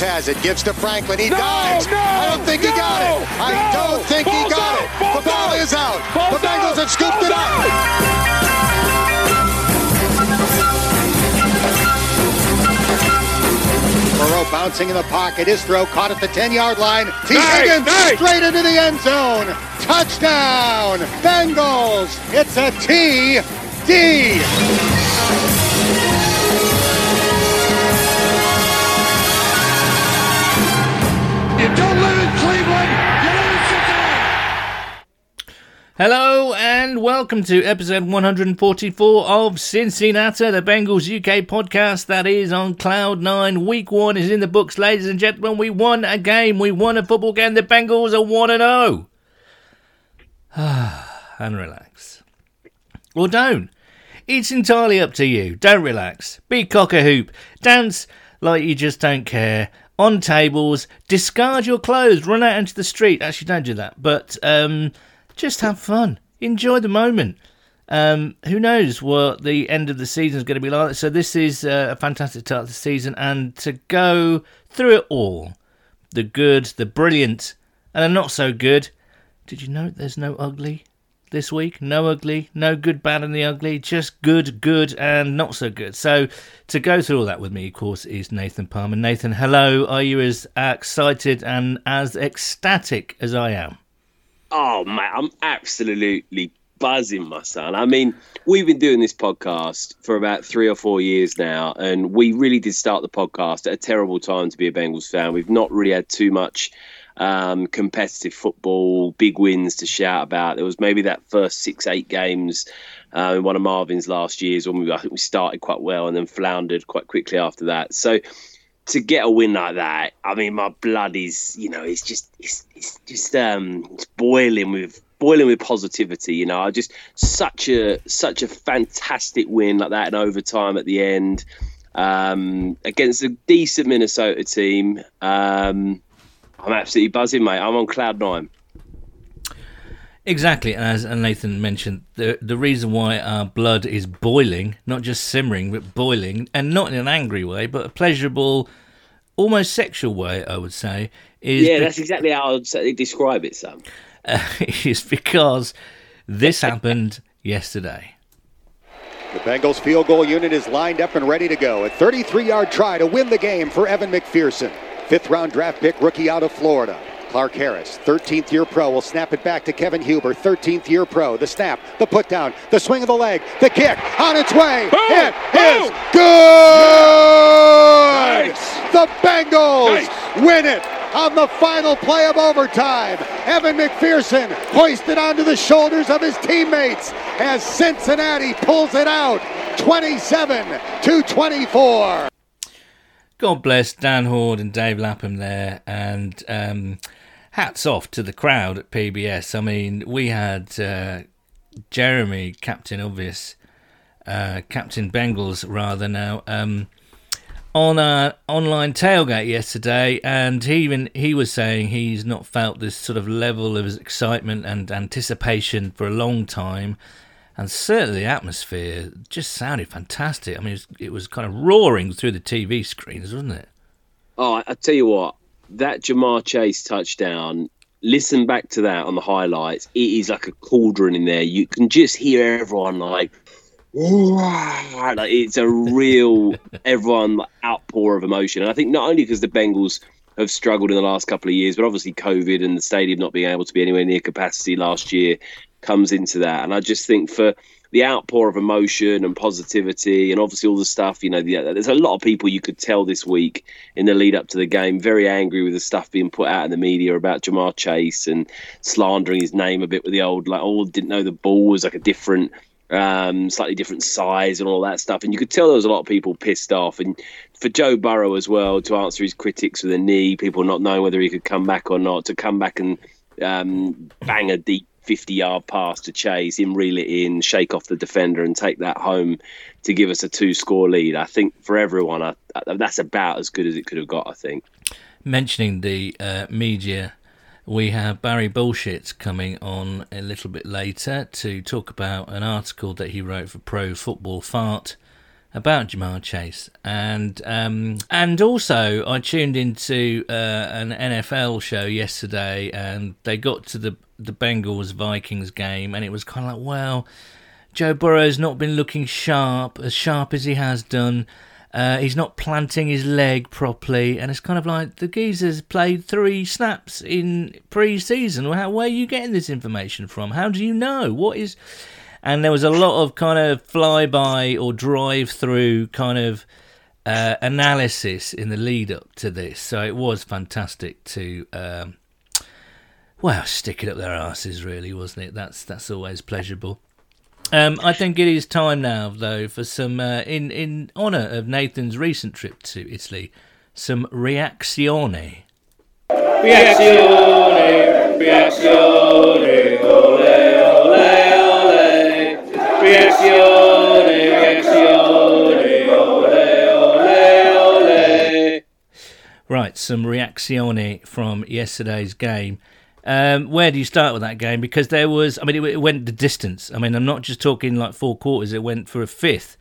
Has it, gives to Franklin. He No, dives. no, I don't think he got it. I no. don't think he got out, it. ball's the ball out. is out. Ball's the Bengals have scooped it up. out. Burrow bouncing in the pocket. His throw caught at the 10-yard line. T. Nice, Higgins nice. straight into the end zone. Touchdown, Bengals. It's a TD. You Hello and welcome to episode 144 of Cincinnati, the Bengals UK podcast that is on Cloud 9. Week 1 is in the books, ladies and gentlemen. We won a game. We won a football game. The Bengals are 1 0. and relax. Or don't. It's entirely up to you. Don't relax. Be cock a hoop. Dance like you just don't care. On tables, discard your clothes, run out into the street. Actually, don't do that. But um, just have fun. Enjoy the moment. Um, who knows what the end of the season is going to be like? So this is uh, a fantastic start to the season, and to go through it all, the good, the brilliant, and the not so good. Did you know there's no ugly this week? No ugly, no good, bad, and the ugly. Just good, good, and not so good. So to go through all that with me, of course, is Nathan Palmer. Nathan, hello. Are you as excited and as ecstatic as I am? Oh mate, I'm absolutely buzzing, my son. I mean, we've been doing this podcast for about three or four years now, and we really did start the podcast at a terrible time to be a Bengals fan. We've not really had too much um, competitive football, big wins to shout about. There was maybe that first six, eight games uh, in one of Marvin's last years when we I think we started quite well and then floundered quite quickly after that. So to get a win like that, I mean, my blood is, you know, it's just, it's, it's just, um, it's boiling with, boiling with positivity. You know, I just such a, such a fantastic win like that in overtime at the end um, against a decent Minnesota team. Um, I'm absolutely buzzing, mate. I'm on cloud nine. Exactly, as Nathan mentioned, the the reason why our blood is boiling, not just simmering, but boiling, and not in an angry way, but a pleasurable, almost sexual way, I would say, is Yeah, be- that's exactly how I'd describe it, Sam. uh, is because this happened yesterday. The Bengals field goal unit is lined up and ready to go. A 33-yard try to win the game for Evan McPherson. Fifth round draft pick rookie out of Florida. Clark Harris, 13th year pro, will snap it back to Kevin Huber, 13th year pro. The snap, the put down, the swing of the leg, the kick on its way. Boom! It is Boom! good. Nice! The Bengals Nice! win it on the final play of overtime. Evan McPherson hoisted onto the shoulders of his teammates as Cincinnati pulls it out 27 to 24. God bless Dan Hoard and Dave Lapham there, and um, hats off to the crowd at PBS. I mean, we had uh, Jeremy, Captain Obvious, uh, Captain Bengals rather now, um, on our online tailgate yesterday, and he even he was saying he's not felt this sort of level of excitement and anticipation for a long time. And certainly the atmosphere just sounded fantastic. I mean, it was, it was kind of roaring through the TV screens, wasn't it? Oh, I, tell you what, that Ja'Marr Chase touchdown. Listen back to that on the highlights. It is like a cauldron in there. You can just hear everyone like, like it's a real everyone like, outpour of emotion. And I think not only because the Bengals have struggled in the last couple of years, but obviously COVID and the stadium not being able to be anywhere near capacity last year comes into that. And I just think for the outpour of emotion and positivity, and obviously all the stuff, you know, the, there's a lot of people you could tell this week in the lead up to the game very angry with the stuff being put out in the media about Ja'Marr Chase and slandering his name a bit with the old, like, oh, didn't know the ball was like a different. Um, slightly different size and all that stuff, and you could tell there was a lot of people pissed off. And for Joe Burrow as well to answer his critics with a knee, people not knowing whether he could come back or not, to come back and um, bang a deep 50 yard pass to Chase, him reel it in, shake off the defender, and take that home to give us a two score lead. I think for everyone, I, that's about as good as it could have got, I think. Mentioning the uh, media, we have Barry Bullshit coming on a little bit later to talk about an article that he wrote for Pro Football Fart about Ja'Marr Chase, and um, and also I tuned into uh, an NFL show yesterday, and they got to the the Bengals Vikings game, and it was kind of like, well, Joe Burrow's not been looking sharp as sharp as he has done. Uh, he's not planting his leg properly, and it's kind of like the geezer's played three snaps in pre-season. Where are you getting this information from? How do you know what is? And there was a lot of kind of flyby or drive-through kind of uh, analysis in the lead up to this, so it was fantastic to. Um, well, stick it up their asses, really, wasn't it? That's that's always pleasurable. Um, I think it is time now, though, for some uh, in in honour of Nathan's recent trip to Italy, some reazione. Reazione, reazione, Right, some reazione from yesterday's game. Um, where do you start with that game? Because there was, I mean, it, it, went the distance. I mean, I'm not just talking like four quarters. It went for a fifth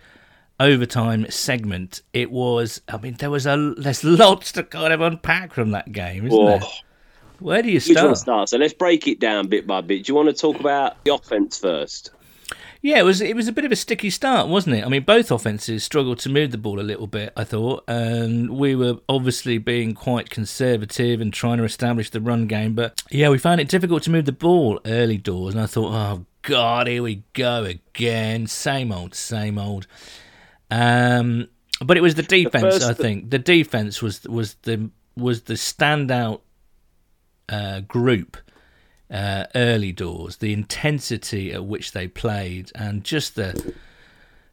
overtime segment. It was, I mean, there was a there's lots to kind of unpack from that game, isn't there? Where do you start? start? So let's break it down bit by bit. Do you want to talk about the offense first? Yeah, it was it was a bit of a sticky start, wasn't it? I mean, both offenses struggled to move the ball a little bit, I thought, and we were obviously being quite conservative and trying to establish the run game. But yeah, we found it difficult to move the ball early doors, and I thought, oh god, here we go again, same old, same old. Um, but it was the defense, the I think. The defense was was the was the standout uh, group uh, early doors, the intensity at which they played, and just the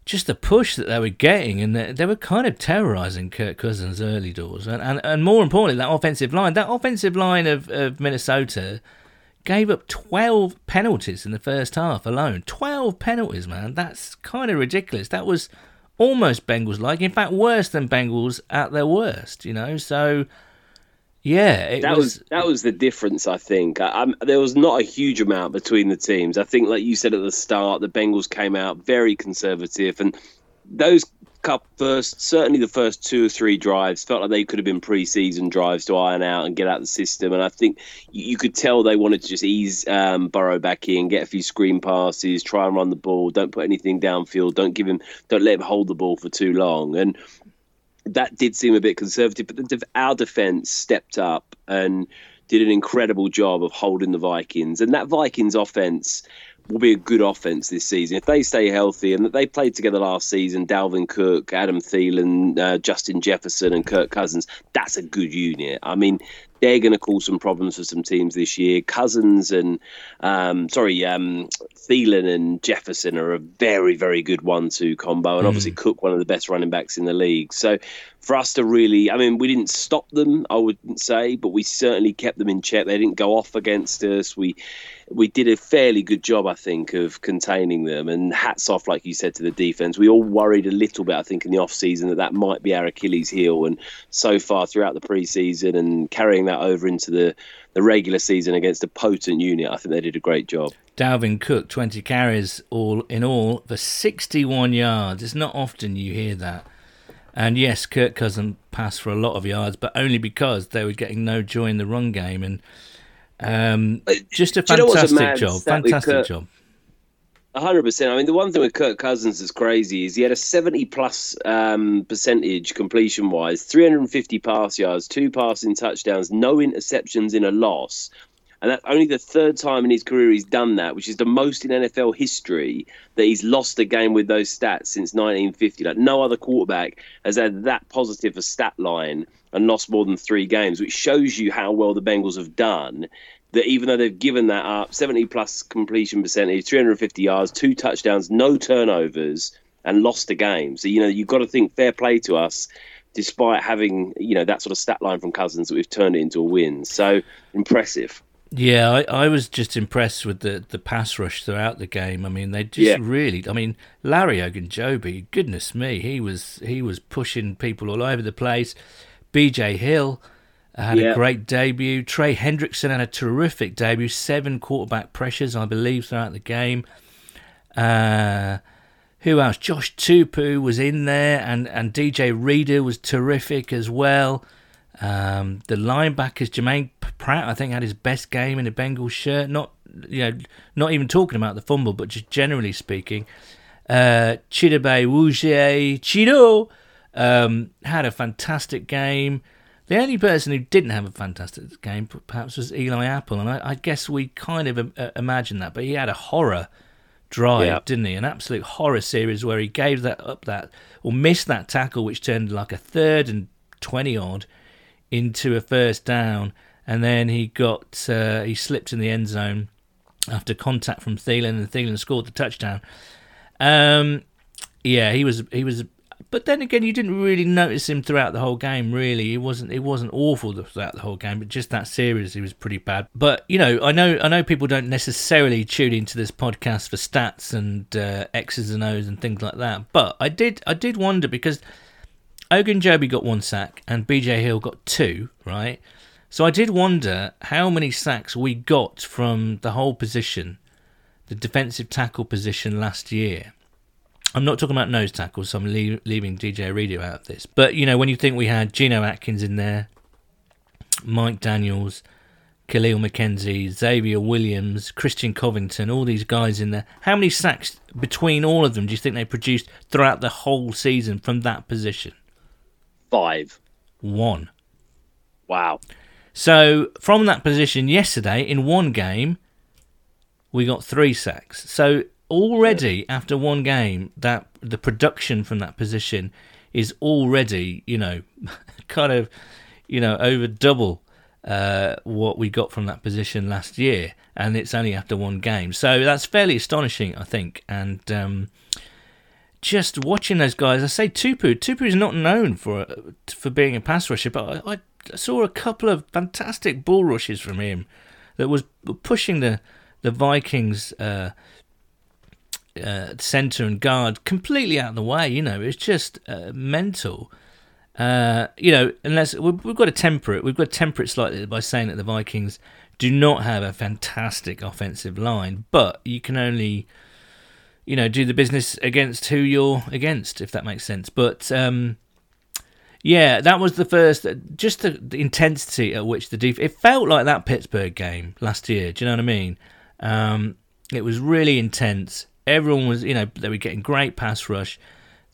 just the push that they were getting, and they, they were kind of terrorizing Kirk Cousins early doors, and, and and more importantly, that offensive line, that offensive line of, of Minnesota gave up 12 penalties in the first half alone. 12 penalties, man. That's kind of ridiculous. That was almost Bengals like. In fact, worse than Bengals at their worst, you know. So yeah, that was, was, that was the difference. I think I, there was not a huge amount between the teams. I think, like you said at the start, the Bengals came out very conservative, and those cup first, certainly the first two or three drives felt like they could have been preseason drives to iron out and get out the system. And I think you, you could tell they wanted to just ease um, Burrow back in, get a few screen passes, try and run the ball, don't put anything downfield, don't give him, don't let him hold the ball for too long. And that did seem a bit conservative, but the, our defense stepped up and did an incredible job of holding the Vikings. And that Vikings offense will be a good offense this season if they stay healthy and they played together last season. Dalvin Cook, Adam Thielen, uh, Justin Jefferson, and Kirk Cousins. That's a good unit. I mean, they're going to cause some problems for some teams this year. Cousins and um, sorry, um, Thielen and Jefferson are a very, very good one-two combo, and mm. obviously Cook, one of the best running backs in the league. So for us to really, I mean, we didn't stop them, I wouldn't say, but we certainly kept them in check. They didn't go off against us. We we did a fairly good job, I think, of containing them. And hats off, like you said, to the defense. We all worried a little bit, I think, in the off season that that might be our Achilles heel. And so far throughout the preseason and carrying that over into the the regular season against a potent unit, I think they did a great job. Dalvin Cook, 20 carries all in all for 61 yards. It's not often you hear that. And yes, Kirk Cousin passed for a lot of yards, but only because they were getting no joy in the run game. And um, just a fantastic a job. Fantastic job. Hundred percent. I mean, the one thing with Kirk Cousins is crazy is he had a seventy plus um, percentage completion wise, three hundred and fifty pass yards, two passing touchdowns, no interceptions in a loss, and that's only the third time in his career he's done that, which is the most in NFL history that he's lost a game with those stats since 1950. Like no other quarterback has had that positive a stat line and lost more than three games, which shows you how well the Bengals have done. That even though they've given that up, 70 plus completion percentage, 350 yards, two touchdowns, no turnovers, and lost a game. So you know you've got to think fair play to us despite having you know that sort of stat line from Cousins that we've turned it into a win. So impressive. Yeah, I, I was just impressed with the, the pass rush throughout the game. I mean, they just yeah. really. I mean, Larry Ogunjobi, goodness me, he was he was pushing people all over the place. B.J. Hill had yeah. a great debut. Trey Hendrickson had a terrific debut. Seven quarterback pressures, I believe, throughout the game. Uh, who else? Josh Tupou was in there, and, and DJ Reader was terrific as well. Um, the linebackers, Germaine Pratt, I think had his best game in a Bengals shirt. Not you know, not even talking about the fumble, but just generally speaking. Uh, Chidobe Awuzie Chido um, had a fantastic game. The only person who didn't have a fantastic game, perhaps, was Eli Apple, and I, I guess we kind of uh, imagined that. But he had a horror drive, yeah. didn't he? An absolute horror series where he gave that up that or missed that tackle, which turned like a third and twenty odd into a first down, and then he got uh, he slipped in the end zone after contact from Thielen, and Thielen scored the touchdown. Um, yeah, he was he was but then again, you didn't really notice him throughout the whole game. Really, it wasn't it wasn't awful throughout the whole game, but just that series, he was pretty bad. But you know, I know I know people don't necessarily tune into this podcast for stats and uh, X's and O's and things like that. But I did I did wonder because Ogunjobi got one sack and BJ Hill got two, right? So I did wonder how many sacks we got from the whole position, the defensive tackle position last year. I'm not talking about nose tackles, so I'm leave, leaving DJ Reader out of this. But, you know, when you think we had Geno Atkins in there, Mike Daniels, Kahlil McKenzie, Xavier Williams, Christian Covington, all these guys in there. How many sacks between all of them do you think they produced throughout the whole season from that position? Five. One. Wow. So from that position yesterday, in one game, we got three sacks. So already after one game that the production from that position is already you know kind of you know over double uh, what we got from that position last year. And it's only after one game. So that's fairly astonishing i think. And um, just watching those guys i say Tupou Tupou is not known for for being a pass rusher but I, I saw a couple of fantastic bull rushes from him that was pushing the the vikings uh, uh, centre and guard completely out of the way. You know, it's just uh, mental. Uh, you know, unless we've, we've got to temper it, we've got to temper it slightly by saying that the Vikings do not have a fantastic offensive line, but you can only, you know, do the business against who you're against, if that makes sense. But um, yeah, that was the first, just the, the intensity at which the def- it felt like that Pittsburgh game last year. Do you know what I mean? Um, it was really intense everyone was, you know, they were getting great pass rush.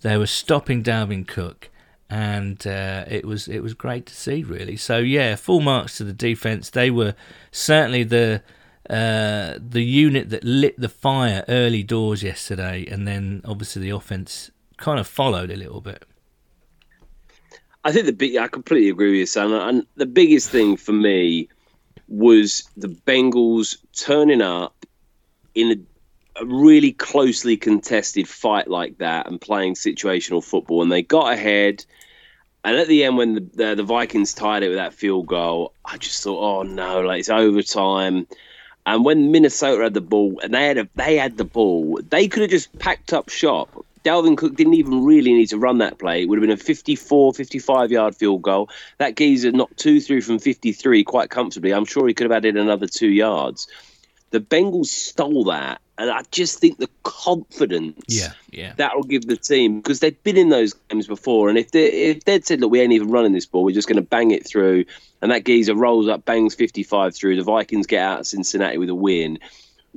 They were stopping Dalvin Cook, and uh, it was it was great to see, really. So yeah, full marks to the defense. They were certainly the uh, the unit that lit the fire early doors yesterday, and then obviously the offense kind of followed a little bit. I think the big, I completely agree with you, Sam. And the biggest thing for me was the Bengals turning up in a a really closely contested fight like that and playing situational football, and they got ahead. And at the end, when the, the, the Vikings tied it with that field goal, I just thought, oh no, like it's overtime. And when Minnesota had the ball, and they had a, they had the ball, they could have just packed up shop. Dalvin Cook didn't even really need to run that play. It would have been a 54, 55 yard field goal. That geezer knocked two through from 53 quite comfortably. I'm sure he could have added another two yards. The Bengals stole that and I just think the confidence yeah, yeah. that will give the team because they've been in those games before, and if they if they'd said, "Look, we ain't even running this ball, we're just going to bang it through," and that geezer rolls up, bangs fifty five through, the Vikings get out of Cincinnati with a win.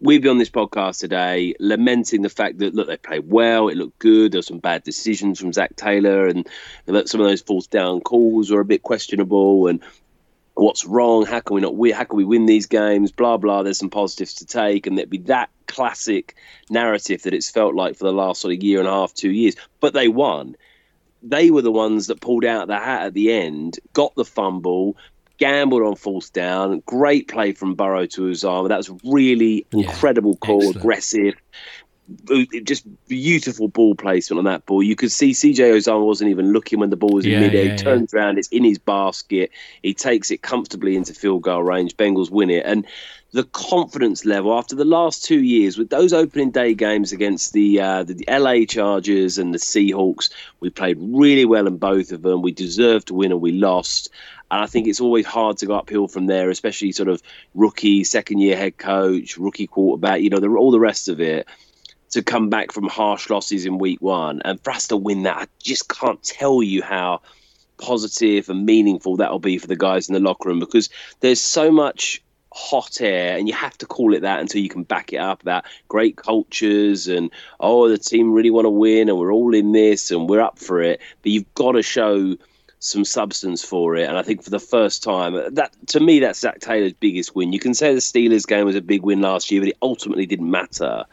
We'd be on this podcast today lamenting the fact that look they played well, it looked good. There were some bad decisions from Zac Taylor, and some of those fourth down calls were a bit questionable, and what's wrong? How can we not win? How can we win these games? Blah blah. There's some positives to take, and there'd be that classic narrative that it's felt like for the last sort of year and a half, two years. But they won. They were the ones that pulled out the hat at the end, got the fumble, gambled on fourth down. Great play from Burrow to Uzomah. That was really yeah, incredible call, excellent. aggressive just beautiful ball placement on that ball. You could see CJ Uzomah wasn't even looking when the ball was in yeah, midair. Yeah, he turns yeah. around, it's in his basket. He takes it comfortably into field goal range. Bengals win it. And the confidence level after the last two years with those opening day games against the uh, the LA Chargers and the Seahawks, we played really well in both of them. We deserved to win and we lost. And I think it's always hard to go uphill from there, especially sort of rookie, second year head coach, rookie quarterback, you know, the, all the rest of it to come back from harsh losses in week one. And for us to win that, I just can't tell you how positive and meaningful that'll be for the guys in the locker room because there's so much hot air and you have to call it that until you can back it up about great cultures and oh the team really want to win and we're all in this and we're up for it. But you've got to show some substance for it. And i think for the first time that to me that's Zac Taylor's biggest win. You can say the steelers game was a big win last year but it ultimately didn't matter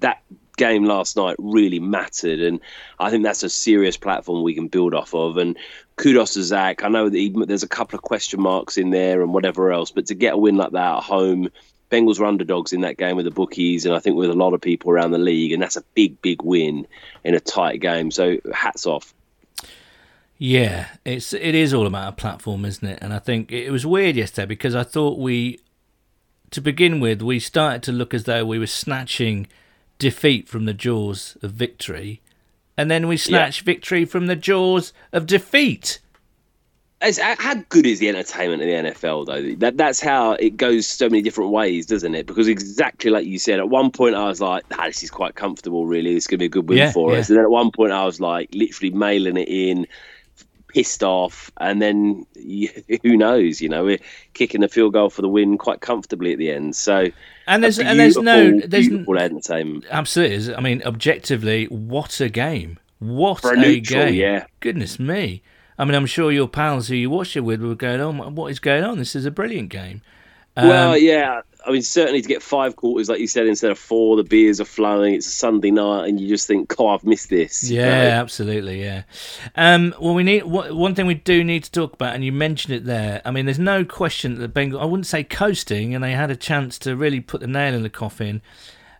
that game last night really mattered, and I think that's a serious platform we can build off of. And kudos to Zac. I know that he, there's a couple of question marks in there and whatever else, but to get a win like that at home, Bengals were underdogs in that game with the bookies, and I think with a lot of people around the league, and that's a big, big win in a tight game. So hats off. Yeah, it's it is all about a platform, isn't it? And I think it was weird yesterday because I thought we, to begin with, we started to look as though we were snatching defeat from the jaws of victory, and then we snatch yeah. victory from the jaws of defeat. It's, how good is the entertainment of the NFL though? That that's how it goes so many different ways, doesn't it? Because exactly like you said, at one point I was like, ah, "This is quite comfortable, really. It's going to be a good win yeah, for yeah. us." And then at one point I was like, literally mailing it in, pissed off, and then who knows? You know, we're kicking the field goal for the win quite comfortably at the end. So, and there's and there's no there's beautiful entertainment. Absolutely, I mean, objectively, what a game! What a, a neutral, game! Yeah, goodness me. I mean, I'm sure your pals who you watched it with were going, "Oh, what is going on? This is a brilliant game." Um, well, yeah, I mean, certainly to get five quarters, like you said, instead of four, the beers are flowing. It's a Sunday night, and you just think, "Oh, I've missed this." Yeah, absolutely. Yeah. Um, well, we need one thing we do need to talk about, and you mentioned it there. I mean, there's no question that the Bengals. I wouldn't say coasting, and they had a chance to really put the nail in the coffin.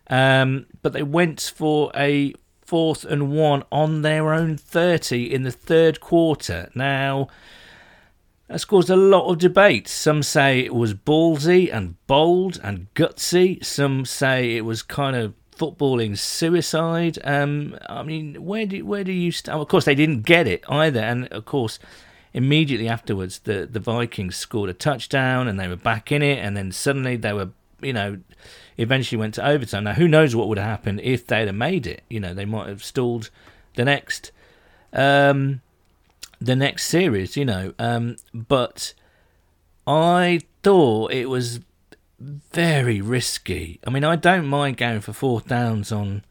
Um, but they went for a fourth and one on their own thirty in the third quarter. Now that's caused a lot of debate. Some say it was ballsy and bold and gutsy. Some say it was kind of footballing suicide. Um, I mean, where do where do you stand? Of course, they didn't get it either, and of course, immediately afterwards, the the Vikings scored a touchdown and they were back in it, and then suddenly they were, you know, eventually went to overtime. Now, who knows what would have happened if they'd have made it? You know, they might have stalled the next. Um, the next series, you know. Um, but I thought it was very risky. I mean, I don't mind going for fourth downs on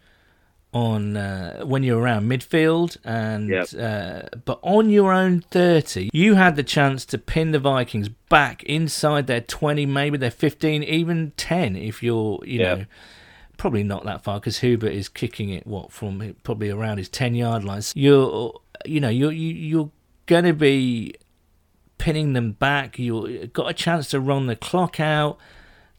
on uh, when you're around midfield and yep. uh, but on your own 30 you had the chance to pin the vikings back inside their 20 maybe their 15 even 10 if you're you yep. know probably not that far because Huber is kicking it what from probably around his 10 yard lines you're you know you're you, you're going to be pinning them back. You've got a chance to run the clock out.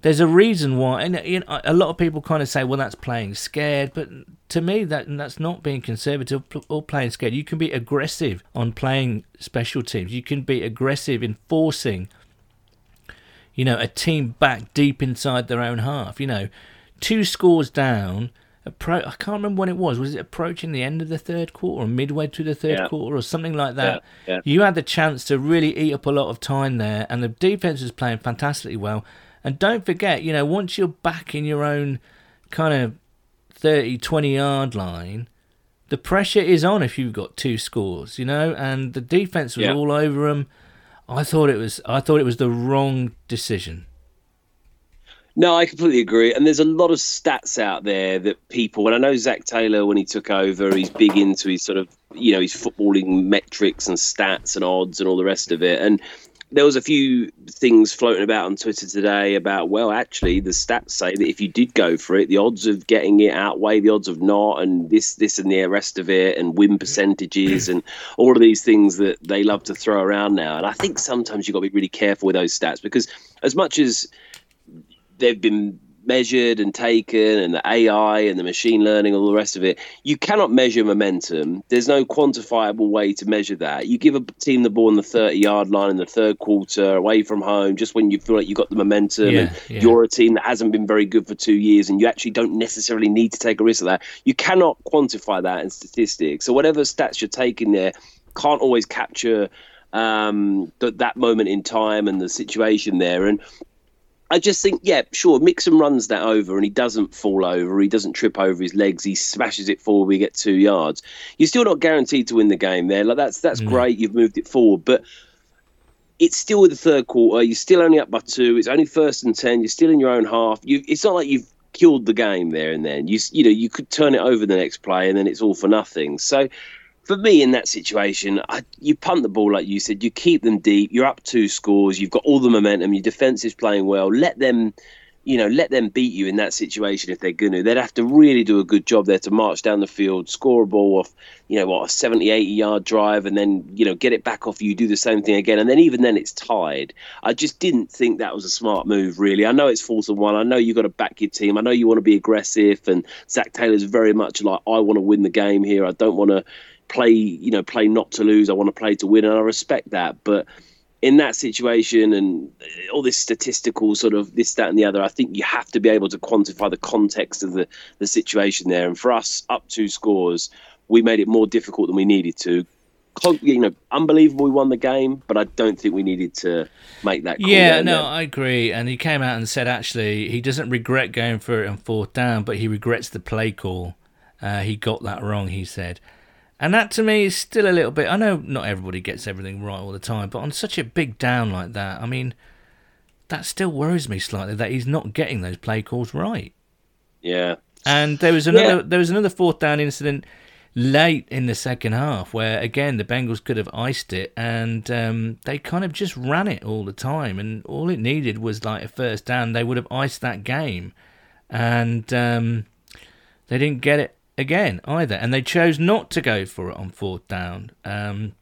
There's a reason why, and you know, a lot of people kind of say, "Well, that's playing scared," but to me, that that's not being conservative or playing scared. You can be aggressive on playing special teams. You can be aggressive in forcing, you know, a team back deep inside their own half. You know, two scores down Appro- I can't remember when it was. Was it approaching the end of the third quarter or midway through the third yeah. quarter or something like that? Yeah. Yeah. You had the chance to really eat up a lot of time there, and the defense was playing fantastically well. And don't forget, you know, once you're back in your own kind of 30, 20 yard line, the pressure is on if you've got two scores, you know, and the defense was all over them. I thought it was I thought it was the wrong decision. No, I completely agree. And there's a lot of stats out there that people, and I know Zac Taylor, when he took over, he's big into his sort of, you know, his footballing metrics and stats and odds and all the rest of it. And there was a few things floating about on Twitter today about, well, actually, the stats say that if you did go for it, the odds of getting it outweigh the odds of not, and this, this, and the rest of it, and win percentages, and all of these things that they love to throw around now. And I think sometimes you've got to be really careful with those stats because, as much as they've been measured and taken and the AI and the machine learning, all the rest of it. You cannot measure momentum. There's no quantifiable way to measure that. You give a team the ball on the 30 yard line in the third quarter away from home, just when you feel like you've got the momentum yeah, and yeah. you're a team that hasn't been very good for two years and you actually don't necessarily need to take a risk of that. You cannot quantify that in statistics. So whatever stats you're taking there can't always capture um, that, that moment in time and the situation there. And I just think, yeah, sure, Mixon runs that over and he doesn't fall over, he doesn't trip over his legs, he smashes it forward, we get two yards. You're still not guaranteed to win the game there. Like that's that's mm. great, you've moved it forward, but it's still the third quarter. You're still only up by two. It's only first and ten. You're still in your own half. You, it's not like you've killed the game there and then. You you know you could turn it over the next play and then it's all for nothing. So for me in that situation, I, you punt the ball like you said. You keep them deep. You're up two scores. You've got all the momentum. Your defense is playing well. Let them, you know, let them beat you in that situation if they're going to. They'd have to really do a good job there to march down the field, score a ball off, you know, what a 70, 80 yard drive, and then you know get it back off you, do the same thing again, and then even then it's tied. I just didn't think that was a smart move. Really, I know it's fourth and one. I know you've got to back your team. I know you want to be aggressive, and Zac Taylor's very much like I want to win the game here. I don't want to play, you know, play not to lose. I want to play to win, and I respect that. But in that situation and all this statistical sort of this, that, and the other, I think you have to be able to quantify the context of the, the situation there. And for us, up two scores, we made it more difficult than we needed to. You know, unbelievable we won the game, but I don't think we needed to make that. yeah, no, I agree. And he came out and said actually he doesn't regret going for it on fourth down, but he regrets the play call. Uh, he got that wrong, he said. And that to me is still a little bit. I know not everybody gets everything right all the time, but on such a big down like that, I mean, that still worries me slightly that he's not getting those play calls right. Yeah. And there was another yeah. there was another fourth down incident late in the second half where again the Bengals could have iced it and um, they kind of just ran it all the time and all it needed was like a first down they would have iced that game and um, they didn't get it again either, and they chose not to go for it on fourth down. Um,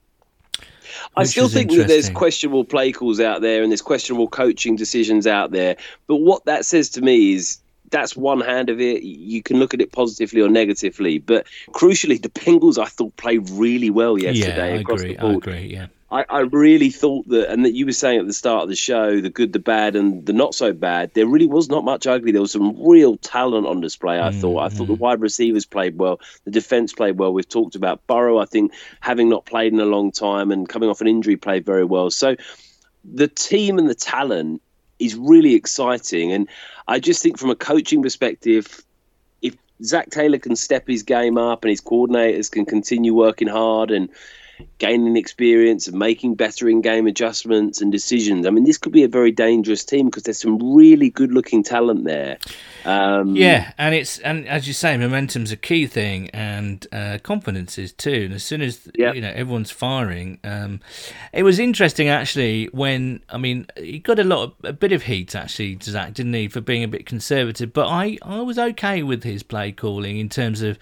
I still think that there's questionable play calls out there and there's questionable coaching decisions out there. But what that says to me is that's one hand of it. You can look at it positively or negatively. But crucially, the Bengals I thought played really well yesterday yeah, I across agree, the board. I agree. Yeah. I, I, really thought that, and that you were saying at the start of the show, the good, the bad, and the not so bad. There really was not much ugly. There was some real talent on display. I mm, thought. I thought the mm. wide receivers played well. The defense played well. We've talked about Burrow. I think having not played in a long time and coming off an injury, played very well. So the team and the talent is really exciting. And I just think from a coaching perspective, if Zac Taylor can step his game up and his coordinators can continue working hard and gaining experience and making better in game adjustments and decisions. I mean, this could be a very dangerous team because there's some really good looking talent there. Um, yeah, and it's and as you say, momentum's a key thing, and uh, confidence is too. And as soon as yep. you know everyone's firing, um, it was interesting actually when I mean he got a lot of a bit of heat actually, Zac, didn't he, for being a bit conservative? But I I was okay with his play calling in terms of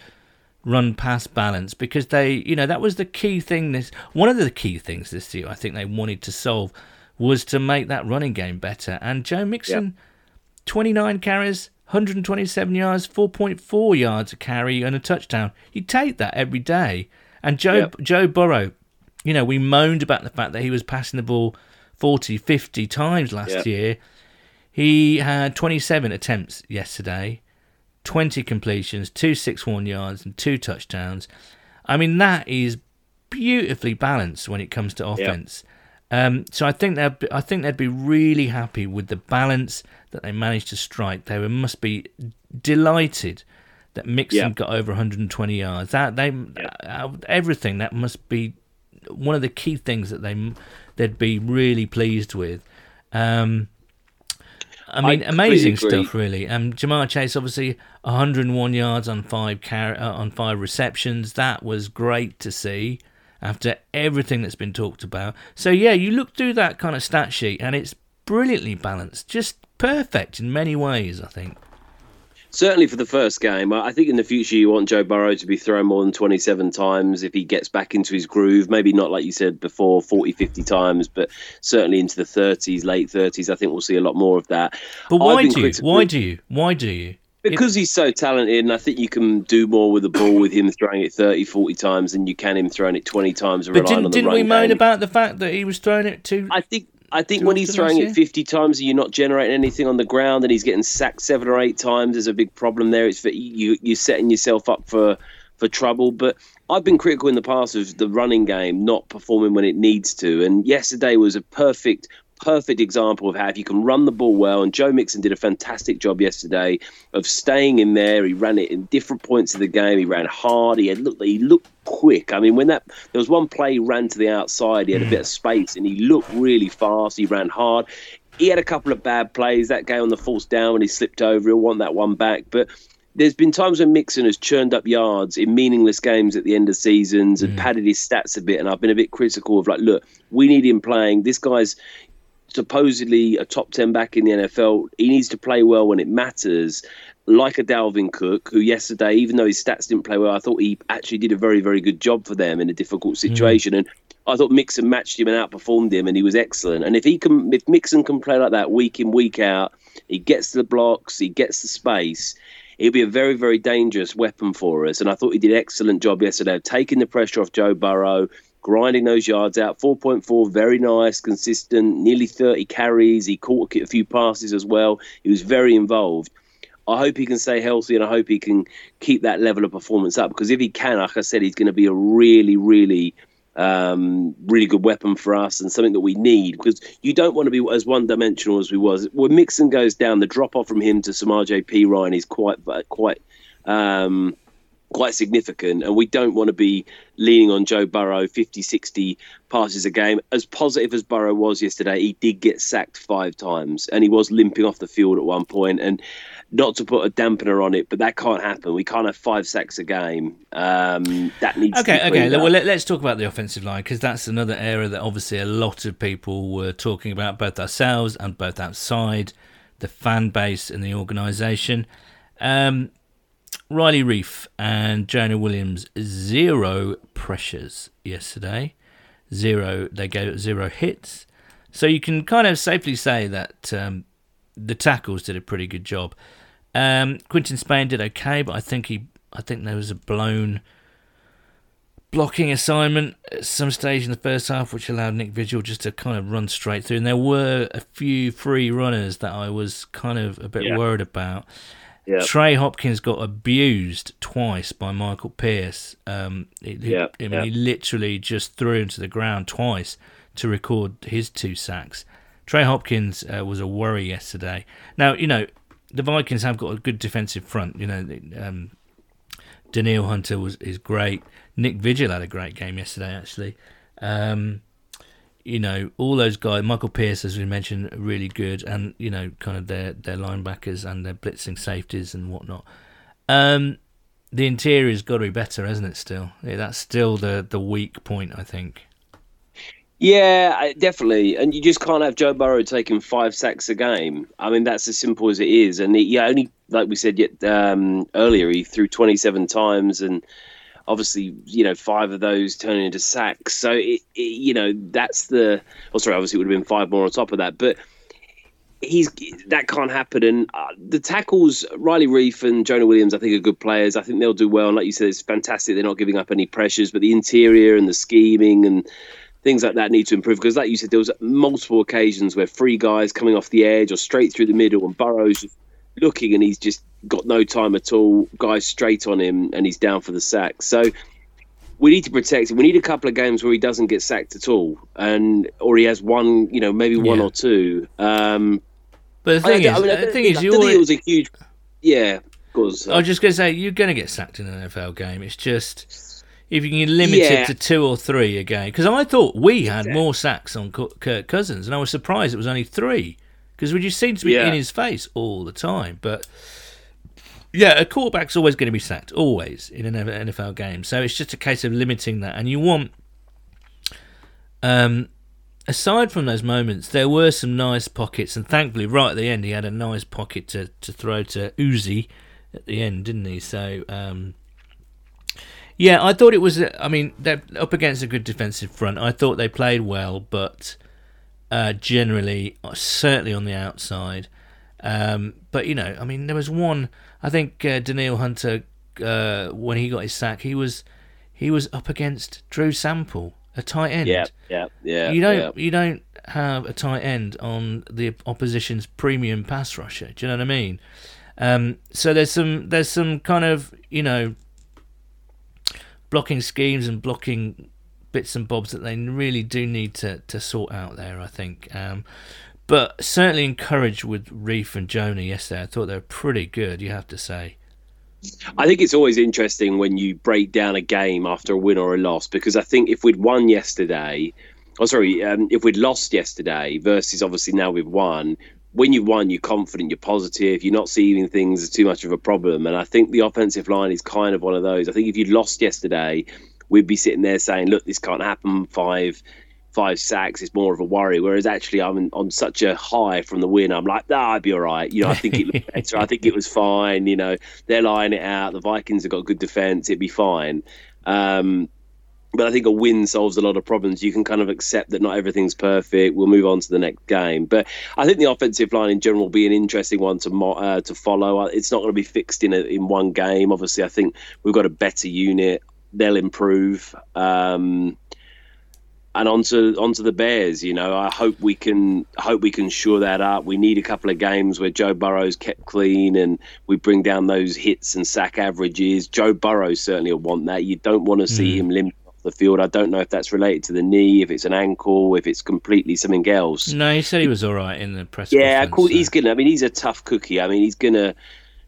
run pass balance because they, you know, that was the key thing. This one of the key things this year I think they wanted to solve was to make that running game better. And Joe Mixon, yep. 29 carries, 127 yards, 4.4 yards a carry, and a touchdown. You take that every day. And Joe yep. Joe Burrow, you know, we moaned about the fact that he was passing the ball 40, 50 times last yep. year. He had 27 attempts yesterday. 20 completions, two six-one yards, and two touchdowns. I mean, that is beautifully balanced when it comes to offense. Um, so I think they'd be, I think they'd be really happy with the balance that they managed to strike. They must be delighted that Mixon got over 120 yards. That they uh, everything that must be one of the key things that they they'd be really pleased with. Um, I mean, I amazing stuff, really. Um, Ja'Marr Chase, obviously, 101 yards on five car- uh, on five receptions. That was great to see after everything that's been talked about. So yeah, you look through that kind of stat sheet, and it's brilliantly balanced, just perfect in many ways. I think certainly for the first game. I think in the future you want Joe Burrow to be thrown more than 27 times if he gets back into his groove. Maybe not like you said before, 40, 50 times, but certainly into the 30s, late 30s. I think we'll see a lot more of that. But why do you? Why do you? Why do you? Because he's so talented, and I think you can do more with the ball with him throwing it 30, 40 times than you can him throwing it 20 times. But didn't, didn't we moan about the fact that he was throwing it too? I think I think when he's throwing it 50 times and you're not generating anything on the ground and he's getting sacked seven or eight times, there's a big problem there. It's for you, you're setting yourself up for, for trouble. But I've been critical in the past of the running game not performing when it needs to. And yesterday was a perfect perfect example of how if you can run the ball well, and Joe Mixon did a fantastic job yesterday of staying in there. He ran it in different points of the game. He ran hard. He had looked he looked quick. I mean, when that there was one play he ran to the outside, he had a bit of space and he looked really fast. He ran hard. He had a couple of bad plays that game on the false down when he slipped over. He'll want that one back, but there's been times when Mixon has churned up yards in meaningless games at the end of seasons and mm. padded his stats a bit. And I've been a bit critical of like, look, we need him playing. This guy's supposedly a top 10 back in the NFL. He needs to play well when it matters, like a Dalvin Cook, who yesterday, even though his stats didn't play well, I thought he actually did a very, very good job for them in a difficult mm. situation. Mm. And I thought Mixon matched him and outperformed him, and he was excellent. And if he can, if Mixon can play like that week in, week out, he gets the blocks, he gets the space He'll be a very, very dangerous weapon for us. And I thought he did an excellent job yesterday of taking the pressure off Joe Burrow, grinding those yards out. 4.4, very nice, consistent, nearly 30 carries. He caught a few passes as well. He was very involved. I hope he can stay healthy and I hope he can keep that level of performance up because if he can, like I said, he's going to be a really, really um, really good weapon for us and something that we need because you don't want to be as one dimensional as we was. When Mixon goes down, the drop off from him to Samaje Perine is quite quite um, quite significant, and we don't want to be leaning on Joe Burrow 50, 60 passes a game. As positive as Burrow was yesterday, he did get sacked five times, and he was limping off the field at one point. and not to put a dampener on it, but that can't happen. We can't have five sacks a game. Um, that needs okay. okay, well, let, us talk about the offensive line because that's another area that obviously a lot of people were talking about, both ourselves and both outside the fan base and the organisation. Um, Riley Reiff and Jonah Williams zero pressures yesterday. Zero. They gave zero hits. So you can kind of safely say that um, the tackles did a pretty good job. Um, Quinton Spain did okay, but I think he, I think there was a blown blocking assignment at some stage in the first half, which allowed Nick Vigil just to kind of run straight through. And there were a few free runners that I was kind of a bit yeah. worried about. Yep. Trey Hopkins got abused twice by Michael Pierce. Um, it, yep. I mean, yep. he literally just threw him to the ground twice to record his two sacks. Trey Hopkins uh, was a worry yesterday. Now, you know, the Vikings have got a good defensive front. You know, um, Danielle Hunter was is great. Nick Vigil had a great game yesterday, actually. Um, you know, all those guys, Michael Pierce, as we mentioned, really good, and you know, kind of their their linebackers and their blitzing safeties and whatnot. Um, the interior's got to be better, hasn't it? Still, yeah, that's still the the weak point, I think. Yeah, definitely, and you just can't have Joe Burrow taking five sacks a game. I mean, that's as simple as it is. And he, yeah, only like we said yet um, earlier, he threw twenty seven times and obviously, you know, five of those turning into sacks. So, it, it, you know, that's the. Oh, sorry, obviously, it would have been five more on top of that. But he's that can't happen. And uh, the tackles, Riley Reiff and Jonah Williams, I think are good players. I think they'll do well. And like you said, it's fantastic. They're not giving up any pressures, but the interior and the scheming and things like that need to improve. Because, like you said, there was multiple occasions where three guys coming off the edge or straight through the middle, and Burrows just looking and he's just got no time at all. Guys straight on him and he's down for the sack. So we need to protect him. We need a couple of games where he doesn't get sacked at all, and or he has one, you know, maybe one yeah. or two. Um, but the thing I, is, I mean, the thing is, you it was a huge, yeah. Course, I was just going to say you're going to get sacked in an NFL game. It's just if you can limit yeah. it to two or three a game. Because I thought we had exactly. more sacks on Kirk Cousins, and I was surprised it was only three because we just seem to be yeah. in his face all the time. But yeah, a quarterback's always going to be sacked, always in an NFL game. So it's just a case of limiting that. And you want, um, aside from those moments, there were some nice pockets, and thankfully, right at the end, he had a nice pocket to to throw to Uzi at the end, didn't he? So. Um, yeah, I thought it was. I mean, they're up against a good defensive front. I thought they played well, but uh, generally, uh, certainly on the outside. Um, but you know, I mean, there was one. I think uh, Danielle Hunter, uh, when he got his sack, he was he was up against Drew Sample, a tight end. Yeah, yeah, yeah. You don't yeah. you don't have a tight end on the opposition's premium pass rusher. Do you know what I mean? Um, so there's some there's some kind of you know blocking schemes and blocking bits and bobs that they really do need to, to sort out there, I think. Um, but certainly encouraged with Reiff and Jonah yesterday. I thought they were pretty good, you have to say. I think it's always interesting when you break down a game after a win or a loss because I think if we'd won yesterday, oh sorry, um, if we'd lost yesterday versus obviously now we've won, when you've won, you're confident, you're positive, you're not seeing things as too much of a problem. And I think the offensive line is kind of one of those. I think if you'd lost yesterday, we'd be sitting there saying, "Look, this can't happen." Five five sacks is more of a worry. Whereas actually, I'm on such a high from the win. I'm like, nah, I'd be all right. You know, I think it looked better. I think it was fine. You know, they're lying it out. The Vikings have got good defense. It'd be fine. Um, but I think a win solves a lot of problems. You can kind of accept that not everything's perfect. We'll move on to the next game. But I think the offensive line in general will be an interesting one to uh, to follow. It's not going to be fixed in a, in one game. Obviously, I think we've got a better unit. They'll improve. Um, and onto onto the Bears. You know, I hope we can hope we can shore that up. We need a couple of games where Joe Burrow's kept clean and we bring down those hits and sack averages. Joe Burrow certainly will want that. You don't want to see mm. him limp off the field. I don't know if that's related to the knee, if it's an ankle, if it's completely something else. No, he said he was all right in the press. Yeah, cool. So. he's gonna. I mean, he's a tough cookie. I mean, he's gonna